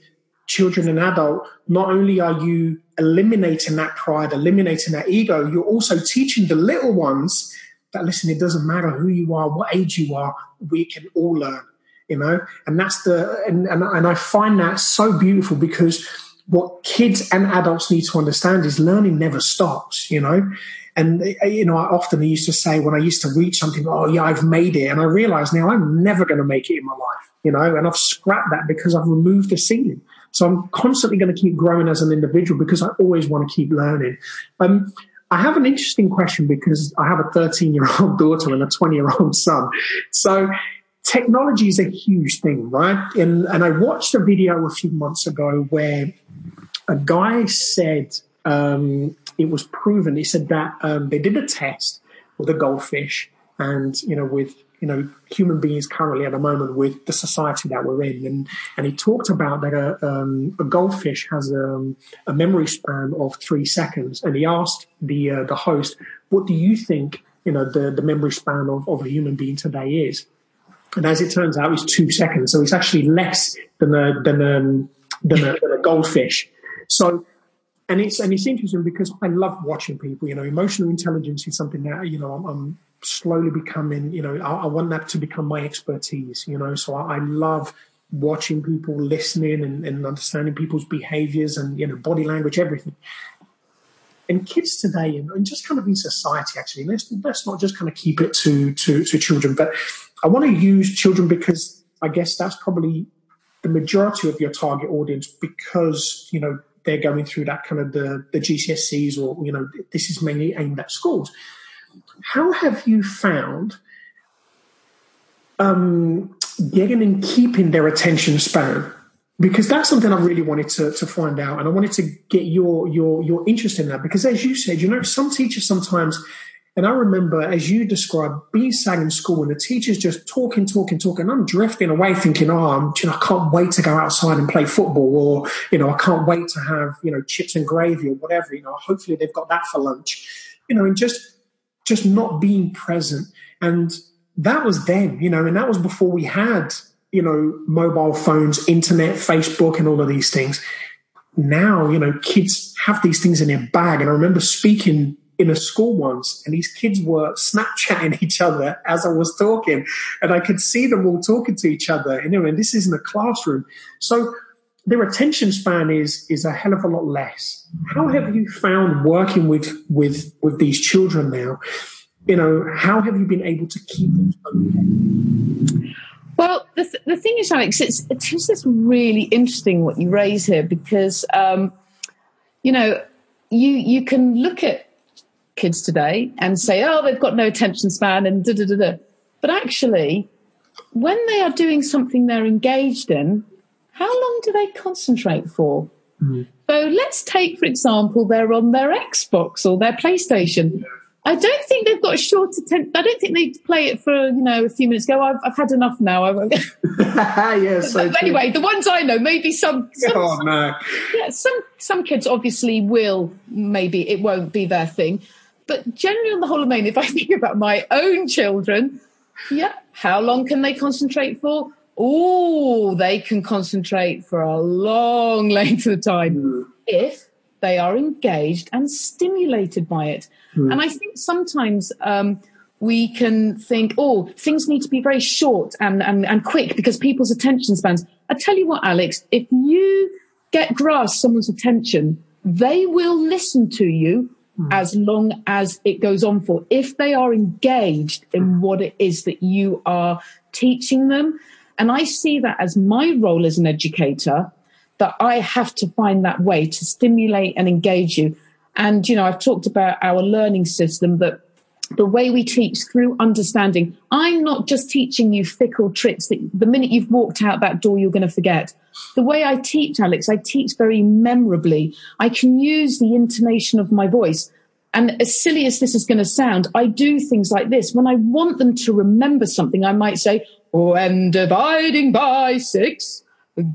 children and adult, not only are you eliminating that pride, eliminating that ego, you're also teaching the little ones that listen, it doesn't matter who you are, what age you are, we can all learn. You know, and that's the and and, and I find that so beautiful because what kids and adults need to understand is learning never stops. You know, and you know, I often used to say when I used to reach something, oh yeah, I've made it, and I realize now I'm never going to make it in my life. You know, and I've scrapped that because I've removed the ceiling. So I'm constantly going to keep growing as an individual because I always want to keep learning. Um, I have an interesting question because I have a 13 year old daughter and a 20 year old son. So technology is a huge thing, right? And, and I watched a video a few months ago where a guy said um, it was proven. He said that um, they did a test with a goldfish, and you know, with you know human beings currently at the moment with the society that we're in, and and he talked about that a, um, a goldfish has a, a memory span of three seconds, and he asked the uh, the host, "What do you think?" You know the, the memory span of, of a human being today is, and as it turns out, it's two seconds. So it's actually less than a than a, than a, than a goldfish. So, and it's and it's interesting because I love watching people. You know, emotional intelligence is something that you know I'm, I'm slowly becoming. You know, I, I want that to become my expertise. You know, so I, I love watching people, listening, and, and understanding people's behaviors and you know body language, everything. And kids today, and, and just kind of in society, actually, let's let's not just kind of keep it to to to children, but I want to use children because I guess that's probably the majority of your target audience because you know they're going through that kind of the, the GCSEs or you know this is mainly aimed at schools. How have you found um, getting and keeping their attention span? Because that's something I really wanted to, to find out, and I wanted to get your your your interest in that. Because as you said, you know, some teachers sometimes and I remember, as you described, being sat in school and the teacher's just talking, talking, talking. And I'm drifting away thinking, oh, I'm, you know, I can't wait to go outside and play football or, you know, I can't wait to have, you know, chips and gravy or whatever. You know, hopefully they've got that for lunch, you know, and just, just not being present. And that was then, you know, and that was before we had, you know, mobile phones, internet, Facebook, and all of these things. Now, you know, kids have these things in their bag. And I remember speaking in a school once, and these kids were Snapchatting each other as I was talking, and I could see them all talking to each other. You know, and this is in a classroom. So, their attention span is is a hell of a lot less. How have you found working with with with these children now? You know, how have you been able to keep them? Well, the, th- the thing is, Alex, it's, it's just really interesting what you raise here because, um, you know, you you can look at kids today and say, oh, they've got no attention span and da da da da. But actually, when they are doing something they're engaged in, how long do they concentrate for? Mm. So let's take, for example, they're on their Xbox or their PlayStation. I don't think they've got a short attention. I don't think they play it for you know a few minutes. Go, I've, I've had enough now. I won't. yes. So anyway, the ones I know, maybe some. some oh no. Yeah, some some kids obviously will. Maybe it won't be their thing, but generally, on the whole of main, if I think about my own children, yeah, how long can they concentrate for? Oh, they can concentrate for a long length of time mm. if they are engaged and stimulated by it. Mm. And I think sometimes um, we can think, oh, things need to be very short and, and, and quick because people's attention spans. I tell you what, Alex, if you get grasp someone's attention, they will listen to you. Hmm. as long as it goes on for. If they are engaged in hmm. what it is that you are teaching them. And I see that as my role as an educator, that I have to find that way to stimulate and engage you. And, you know, I've talked about our learning system that the way we teach through understanding. I'm not just teaching you fickle tricks that the minute you've walked out that door, you're going to forget. The way I teach, Alex, I teach very memorably. I can use the intonation of my voice. And as silly as this is going to sound, I do things like this. When I want them to remember something, I might say, oh, when dividing by six,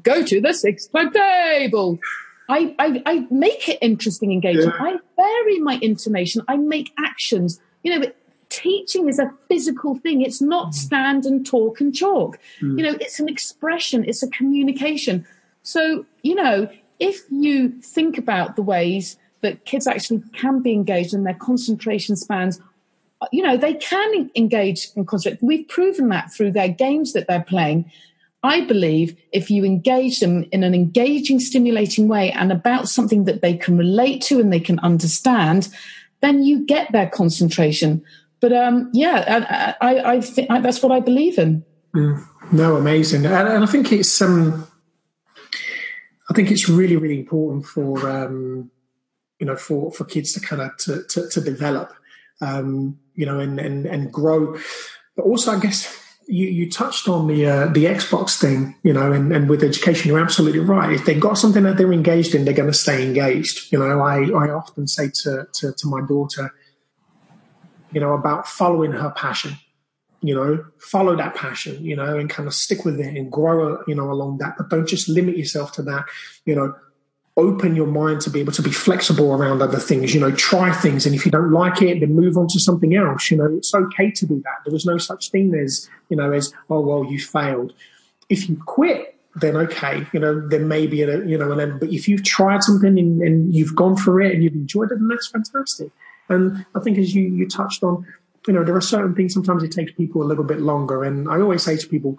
go to the six table. I, I, I make it interesting, engaging. Yeah. I vary my intonation. I make actions. You know, teaching is a physical thing. It's not mm. stand and talk and chalk. Mm. You know, it's an expression. It's a communication. So, you know, if you think about the ways that kids actually can be engaged and their concentration spans, you know, they can engage and concentrate. We've proven that through their games that they're playing. I believe if you engage them in an engaging, stimulating way and about something that they can relate to and they can understand, then you get their concentration. But um, yeah, I, I, I think that's what I believe in. Mm, no, amazing, and, and, I think it's um, I think it's really, really important for um, you know for for kids to kind of to, to, to develop, um, you know, and and and grow. But also, I guess you, you touched on the uh, the Xbox thing, you know, and, and with education, you're absolutely right. If they've got something that they're engaged in, they're going to stay engaged. You know, I, I often say to, to, to my daughter, you know, about following her passion. You know, follow that passion, you know, and kind of stick with it and grow, you know, along that. But don't just limit yourself to that. You know, open your mind to be able to be flexible around other things you know try things. And if you don't like it then move on to something else you know. It's okay to do that. There is no such thing as you know as oh well you failed. If you quit then okay you know there may be a you know an end. But if you've tried something and, and you've gone for it and you've enjoyed it then that's fantastic. And i think as you you touched on you know there are certain things sometimes it takes people a little bit longer. And i always say to people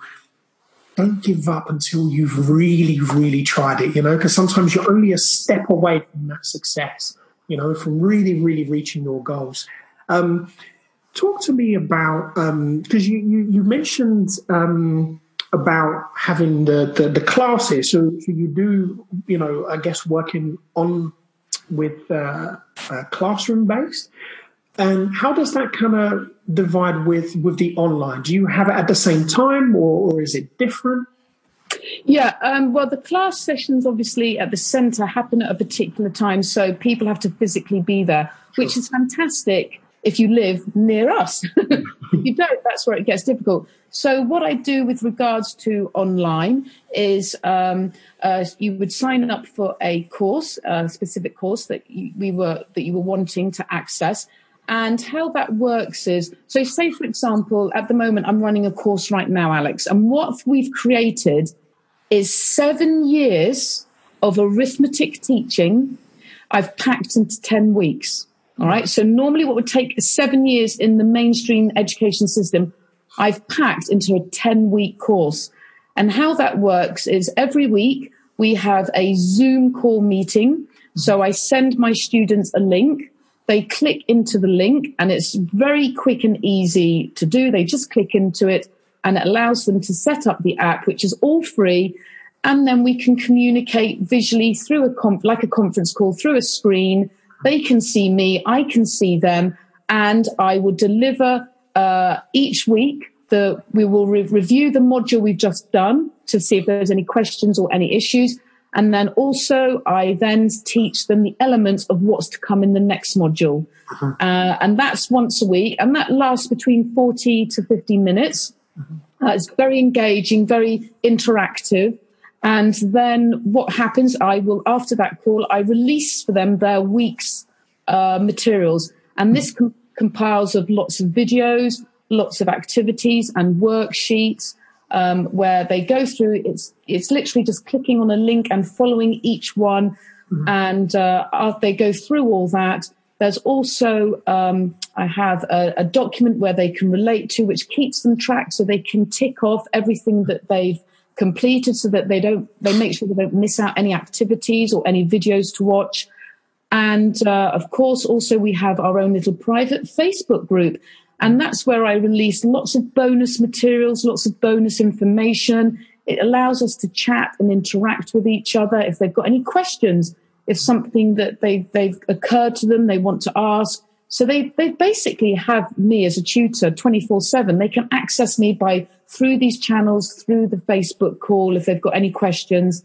don't give up until you've really, really tried it, you know, because sometimes you're only a step away from that success, you know, from really, really reaching your goals. Um, talk to me about, because um, you, you, you, mentioned um, about having the, the, the, classes. So, so you do, you know, I guess working on with uh, uh, classroom based. And how does that kind of divide with with the online? Do you have it at the same time, or, or is it different? Yeah, um, well, the class sessions obviously at the centre happen at a particular time, so people have to physically be there, which is fantastic if you live near us. if you don't, that's where it gets difficult. So, what I do with regards to online is um, uh, you would sign up for a course, a specific course that you, we were that you were wanting to access and how that works is so, say, for example, at the moment, I'm running a course right now, Alex, and what we've created is seven years of arithmetic teaching I've packed into 10 weeks. All right. So, normally, what would take seven years in the mainstream education system, I've packed into a 10 week course. And how that works is every week we have a Zoom call meeting. So I send my students a link. They click into the link and it's very quick and easy to do. They just click into it and it allows them to set up the app, which is all free. And then we can communicate visually through a comp, like a conference call through a screen. They can see me. I can see them and I will deliver, uh, each week the, we will re- review the module we've just done to see if there's any questions or any issues. And then also I then teach them the elements of what's to come in the next module. Uh-huh. Uh, and that's once a week and that lasts between 40 to 50 minutes. Uh-huh. Uh, it's very engaging, very interactive. And then what happens, I will, after that call, I release for them their week's uh, materials. And this com- compiles of lots of videos, lots of activities and worksheets um, where they go through. It's it's literally just clicking on a link and following each one, mm-hmm. and uh, they go through all that. There's also um, I have a, a, document where they can relate to, which keeps them tracked, so they can tick off everything that they've completed, so that they don't they make sure they don't miss out any activities or any videos to watch. And uh, of course, also we have our own little private Facebook group and that's where I release lots of bonus materials, lots of bonus information. It allows us to chat and interact with each other. If they've got any questions, if something that they, they've occurred to them, they want to ask. So they, they basically have me as a tutor 24 seven. They can access me by through these channels, through the Facebook call, if they've got any questions.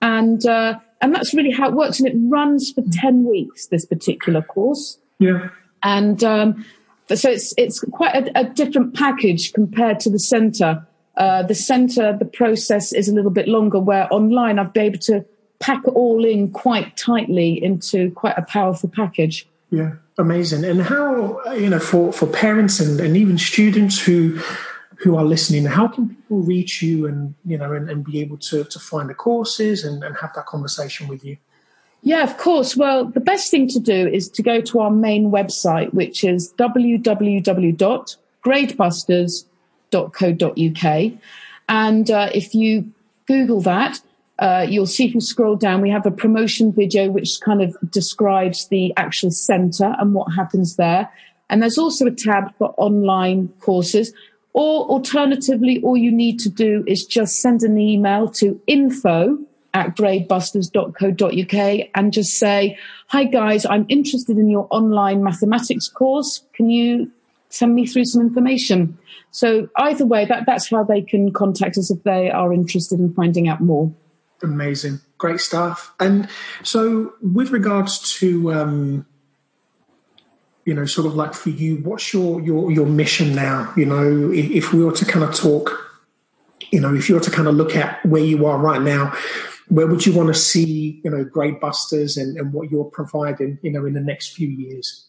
And, uh, and that's really how it works. And it runs for 10 weeks, this particular course. Yeah. And, um, so it's it's quite a, a different package compared to the centre. Uh, the centre, the process is a little bit longer. Where online, I've been able to pack it all in quite tightly into quite a powerful package. Yeah, amazing. And how you know for for parents and, and even students who who are listening, how can people reach you and you know and, and be able to to find the courses and, and have that conversation with you? Yeah, of course. Well, the best thing to do is to go to our main website, which is www.gradebusters.co.uk. And uh, if you Google that, uh, you'll see if you scroll down, we have a promotion video which kind of describes the actual centre and what happens there. And there's also a tab for online courses. Or alternatively, all you need to do is just send an email to info at gradebusters.co.uk and just say, Hi guys, I'm interested in your online mathematics course. Can you send me through some information? So either way, that, that's how they can contact us if they are interested in finding out more. Amazing. Great stuff. And so with regards to um, you know, sort of like for you, what's your your your mission now? You know, if, if we were to kind of talk, you know, if you were to kind of look at where you are right now, where would you want to see, you know, GradeBusters and, and what you're providing, you know, in the next few years?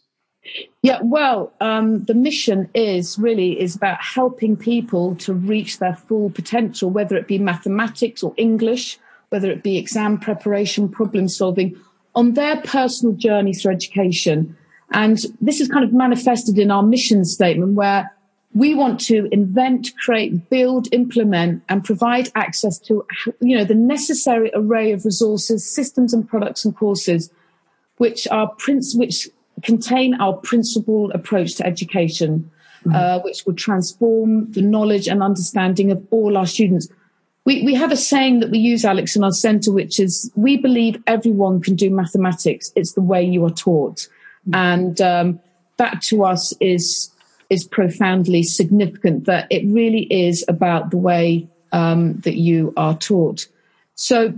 Yeah, well, um, the mission is really is about helping people to reach their full potential, whether it be mathematics or English, whether it be exam preparation, problem solving, on their personal journey through education. And this is kind of manifested in our mission statement, where we want to invent, create, build, implement, and provide access to, you know, the necessary array of resources, systems, and products and courses, which are prince, which contain our principled approach to education, mm-hmm. uh, which will transform the knowledge and understanding of all our students. We, we have a saying that we use, Alex, in our centre, which is we believe everyone can do mathematics. It's the way you are taught. Mm-hmm. And um, that to us is is profoundly significant that it really is about the way um, that you are taught. So,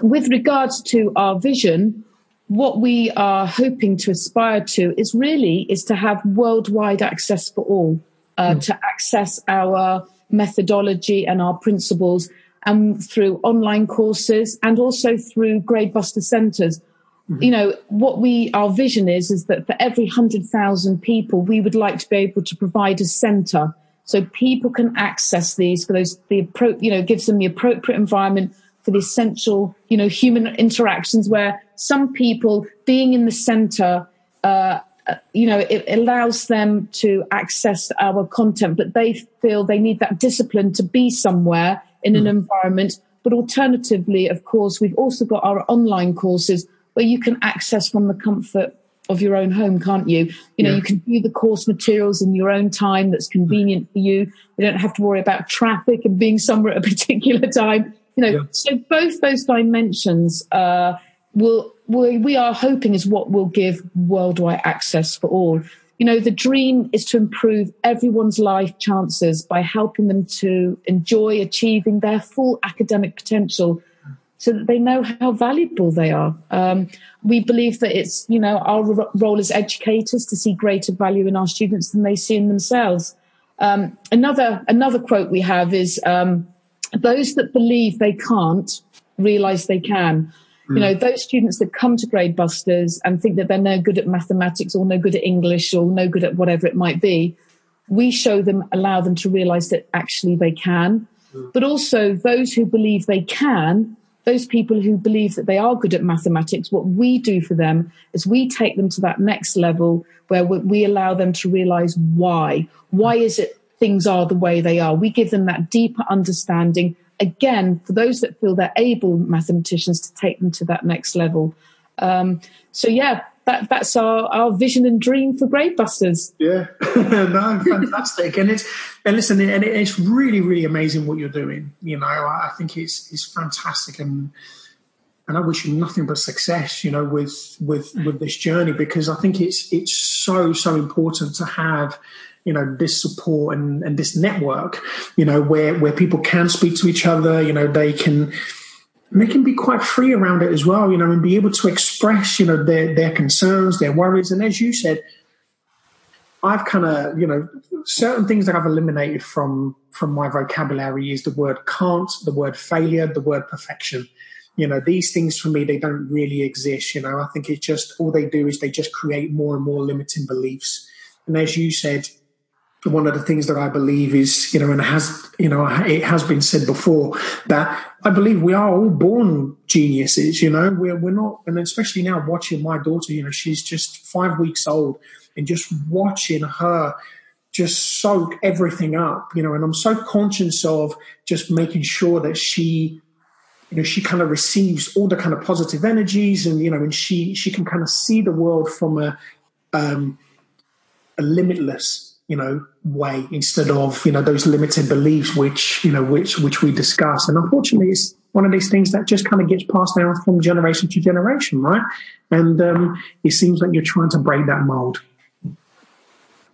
with regards to our vision, what we are hoping to aspire to is really is to have worldwide access for all, uh, mm. to access our methodology and our principles and through online courses and also through grade buster centers Mm-hmm. You know, what we, our vision is, is that for every 100,000 people, we would like to be able to provide a center so people can access these for those, the appro, you know, gives them the appropriate environment for the essential, you know, human interactions where some people being in the center, uh, uh, you know, it allows them to access our content, but they feel they need that discipline to be somewhere in an mm. environment But alternatively, of course, we've also got our online courses where you can access from the comfort of your own home, can't you? You know, yeah. you can view the course materials in your own time that's convenient for you. You don't have to worry about traffic and being somewhere at a particular time. You know, yeah. so both those dimensions uh, will, will we are hoping is what will give worldwide access for all. You know, the dream is to improve everyone's life chances by helping them to enjoy achieving their full academic potential so that they know how valuable they are. Um, we believe that it's, you know, our role as educators to see greater value in our students than they see in themselves. Um, another, another quote we have is, um, those that believe they can't realize they can. Mm. You know, those students that come to GradeBusters and think that they're no good at mathematics or no good at English or no good at whatever it might be, we show them, allow them to realize that actually they can. Mm. But also those who believe they can those people who believe that they are good at mathematics, what we do for them is we take them to that next level where we allow them to realize why. Why is it things are the way they are? We give them that deeper understanding. Again, for those that feel they're able mathematicians to take them to that next level. Um, so yeah, that that's our, our vision and dream for GradeBusters. Yeah, no, fantastic, and it's and listen, and it's really really amazing what you're doing. You know, I think it's it's fantastic, and and I wish you nothing but success. You know, with with with this journey because I think it's it's so so important to have you know this support and, and this network you know where where people can speak to each other you know they can and they can be quite free around it as well, you know, and be able to express, you know, their their concerns, their worries. And as you said, I've kind of, you know, certain things that I've eliminated from from my vocabulary is the word can't, the word failure, the word perfection. You know, these things for me they don't really exist. You know, I think it's just all they do is they just create more and more limiting beliefs. And as you said, one of the things that I believe is, you know, and has, you know, it has been said before that I believe we are all born geniuses, you know, we're, we're not, and especially now watching my daughter, you know, she's just five weeks old and just watching her just soak everything up, you know, and I'm so conscious of just making sure that she, you know, she kind of receives all the kind of positive energies and, you know, and she, she can kind of see the world from a, um, a limitless you know way instead of you know those limited beliefs which you know which which we discuss and unfortunately it's one of these things that just kind of gets passed down from generation to generation right? And um, it seems like you're trying to break that mold.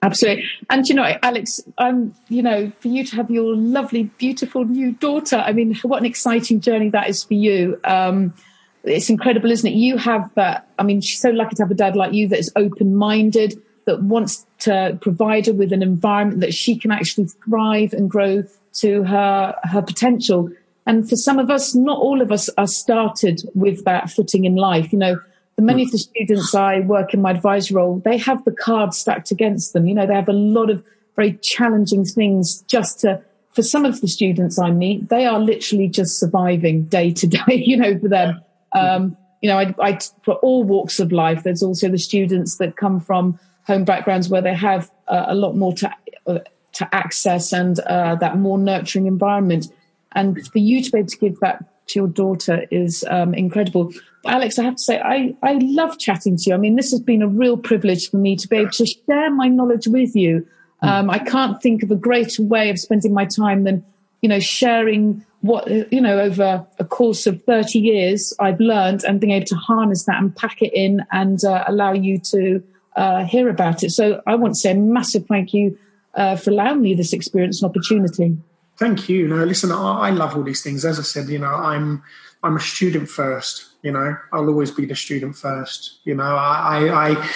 Absolutely. And you know alex um you know for you to have your lovely beautiful new daughter i mean what an exciting journey that is for you. Um it's incredible isn't it? You have that i mean she's so lucky to have a dad like you that is open minded that wants to provide her with an environment that she can actually thrive and grow to her her potential. And for some of us, not all of us are started with that footing in life. You know, the many of the students I work in my advisory role, they have the cards stacked against them. You know, they have a lot of very challenging things just to for some of the students I meet, they are literally just surviving day to day, you know, for them. Um, you know, I, I, for all walks of life, there's also the students that come from home backgrounds where they have uh, a lot more to uh, to access and uh, that more nurturing environment. And for you to be able to give that to your daughter is um, incredible. But Alex, I have to say, I, I love chatting to you. I mean, this has been a real privilege for me to be able to share my knowledge with you. Hmm. Um, I can't think of a greater way of spending my time than, you know, sharing what, you know, over a course of 30 years I've learned and being able to harness that and pack it in and uh, allow you to uh, hear about it. So I want to say a massive thank you uh, for allowing me this experience and opportunity. Thank you. No, listen, I, I love all these things. As I said, you know, I'm I'm a student first. You know, I'll always be the student first. You know, I I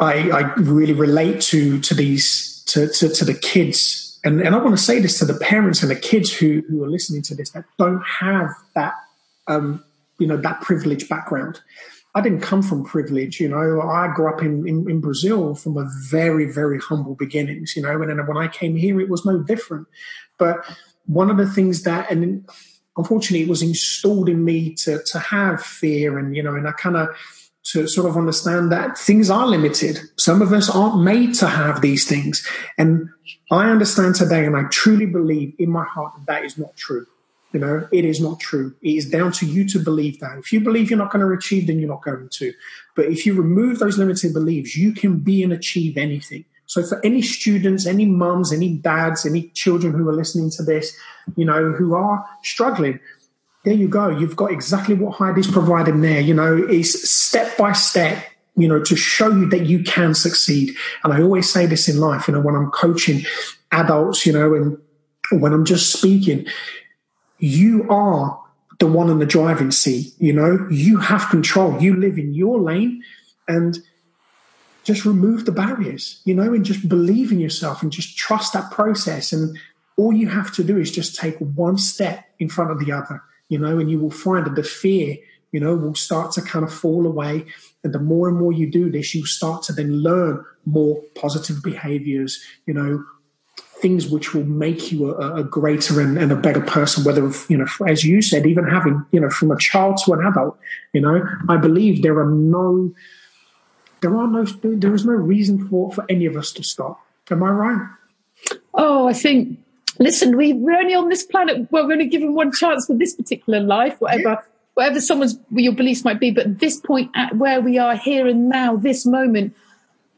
I, I really relate to to these to, to, to the kids and, and I want to say this to the parents and the kids who, who are listening to this that don't have that um, you know that privileged background. I didn't come from privilege, you know. I grew up in, in, in, Brazil from a very, very humble beginnings, you know. And when I came here, it was no different. But one of the things that, and unfortunately, it was installed in me to to have fear, and you know, and I kind of to sort of understand that things are limited. Some of us aren't made to have these things, and I understand today, and I truly believe in my heart that that is not true. You know, it is not true. It is down to you to believe that. If you believe you're not going to achieve, then you're not going to. But if you remove those limiting beliefs, you can be and achieve anything. So for any students, any mums, any dads, any children who are listening to this, you know, who are struggling, there you go. You've got exactly what Heidi's providing there. You know, it's step by step, you know, to show you that you can succeed. And I always say this in life, you know, when I'm coaching adults, you know, and when I'm just speaking, you are the one in the driving seat. You know, you have control. You live in your lane and just remove the barriers, you know, and just believe in yourself and just trust that process. And all you have to do is just take one step in front of the other, you know, and you will find that the fear, you know, will start to kind of fall away. And the more and more you do this, you start to then learn more positive behaviors, you know, things which will make you a, a greater and, and, a better person, whether, you know, as you said, even having, you know, from a child to an adult, you know, I believe there are no, there are no, there is no reason for, for any of us to stop. Am I right? Oh, I think, listen, we, we're only on this planet, well, we're only given one chance for this particular life, whatever. Yeah. Whatever someone's your beliefs might be, but this point, at where we are here and now, this moment,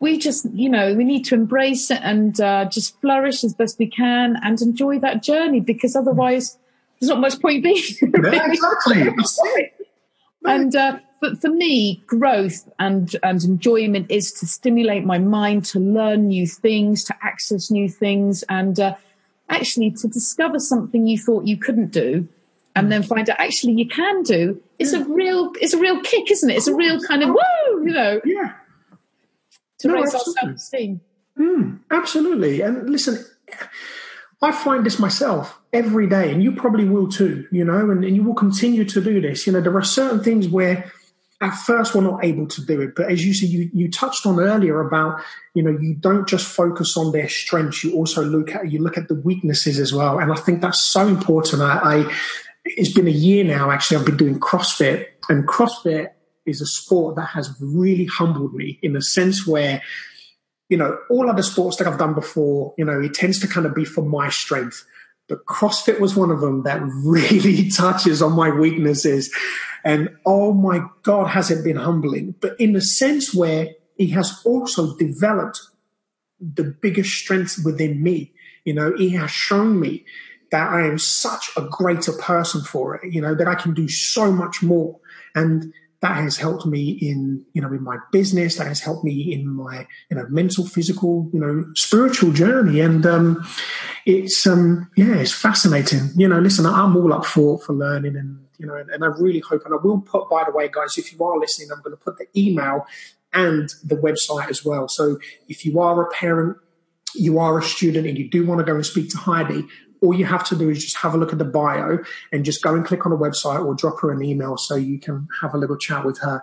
we just, you know, we need to embrace it and uh, just flourish as best we can and enjoy that journey because otherwise there's not much point being. yeah, exactly. and uh, but for me, growth and and enjoyment is to stimulate my mind to learn new things, to access new things, and uh, actually to discover something you thought you couldn't do, and then find out actually you can do. It's a real it's a real kick, isn't it? It's a real kind of woo, you know. Yeah to no, raise absolutely. our self esteem. Mm, absolutely. And listen, I find this myself every day, and you probably will too, you know, and, and you will continue to do this. You know, there are certain things where at first we're not able to do it. But as you see, you, you touched on earlier about, you know, you don't just focus on their strengths, you also look at you look at the weaknesses as well. And I think that's so important. I, I it's been a year now actually, I've been doing CrossFit and CrossFit is a sport that has really humbled me in the sense where, you know, all other sports that I've done before, you know, it tends to kind of be for my strength. But CrossFit was one of them that really touches on my weaknesses. And oh my God, has it been humbling? But in the sense where he has also developed the biggest strengths within me. You know, he has shown me that I am such a greater person for it, you know, that I can do so much more. And that has helped me in you know in my business that has helped me in my you know mental physical you know spiritual journey. And um it's um yeah it's fascinating. You know listen i'm all up for for learning and you know and, and i really hope and i will put by the way guys if you are listening i'm going to put the email and the website as well. So if you are a parent you are a student and you do want to go and speak to Heidi, all you have to do is just have a look at the bio and just go and click on the website or drop her an email so you can have a little chat with her.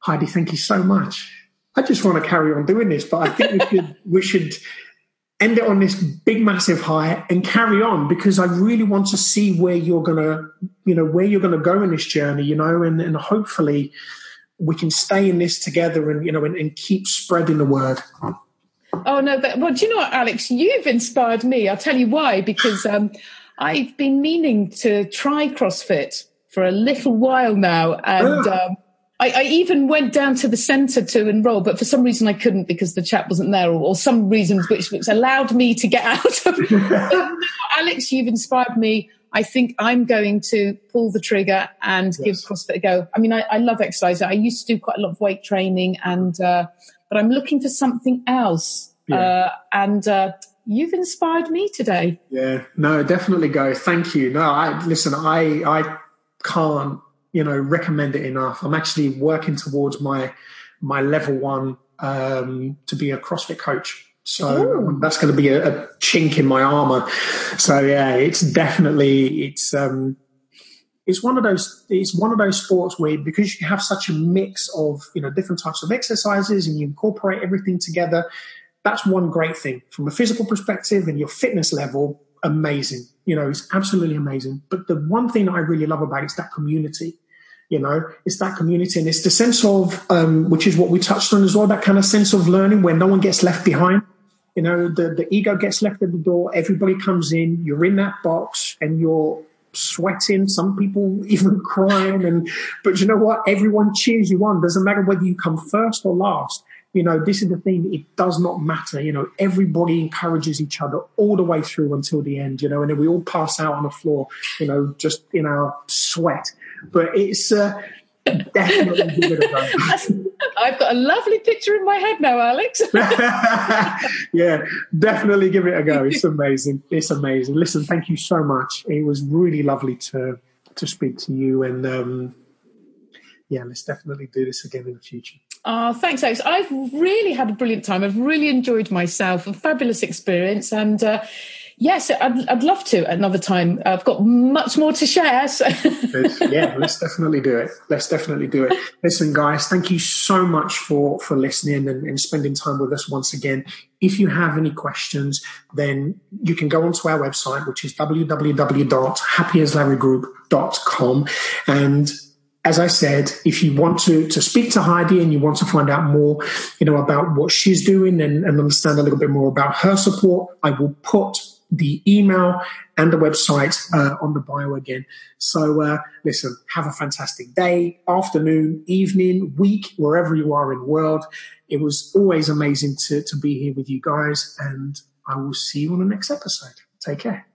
Heidi, thank you so much. I just want to carry on doing this, but I think we should we should end it on this big massive high and carry on because I really want to see where you're gonna, you know, where you're gonna go in this journey, you know, and, and hopefully we can stay in this together and you know and, and keep spreading the word. Oh no, but well, do you know what, Alex? You've inspired me. I'll tell you why. Because um, I've been meaning to try CrossFit for a little while now, and um, I, I, even went down to the centre to enrol, but for some reason I couldn't because the chat wasn't there, or, or some reasons which, which allowed me to get out of. Alex, you've inspired me. I think I'm going to pull the trigger and yes. give CrossFit a go. I mean, I, I, love exercise. I used to do quite a lot of weight training and. Uh, but I'm looking for something else. Yeah. Uh, and uh, you've inspired me today. Yeah, no, definitely go. Thank you. No, I listen. I I can't you know recommend it enough. I'm actually working towards my my level one um, to be a CrossFit coach. So Ooh. that's going to be a, a, chink in my armor. So yeah, it's definitely it's um, it's one of those it's one of those sports where because you have such a mix of you know different types of exercises and you incorporate everything together that's one great thing. From a physical perspective and your fitness level amazing. You know it's absolutely amazing. But the one thing that i really love about it is that community you know it's that community and it's the sense of um, which is what we touched on as well that kind of sense of learning where no one gets left behind. You know the, the ego gets left at the door. Everybody comes in. You're in that box and you're sweating, some people even crying. And but you know what? Everyone cheers you on. Doesn't matter whether you come first or last. You know, this is the thing. It does not matter. You know, everybody encourages each other all the way through until the end. You know, and then we all pass out on the floor. You know, just in our sweat. But it's. Uh, definitely give it a go. I've got a lovely picture in my head now, Alex. yeah, definitely give it a go. It's amazing. It's amazing. Listen, thank you so much. It was really lovely to to speak to you, and um, yeah, let's definitely do this again in the future. Oh, thanks, Alex. I've really had a brilliant time. I've really enjoyed myself. A fabulous experience, and. Uh, yes, I'd, I'd love to another time. I've got much more to share. So. yeah, let's definitely do it. Let's definitely do it. Listen, guys, thank you so much for for listening and, and spending time with us once again. If you have any questions, then you can go onto our website, which is www.happyaslarrygroup.com. And as I said, if you want to, to speak to Heidi and you want to find out more, you know, about what she's doing and, and understand a little bit more about her support, I will put the email and the website uh, on the bio again. So uh, listen, have a fantastic day, afternoon, evening, week, wherever you are in the world. It was always amazing to, to be here with you guys, and I will see you on the next episode. Take care.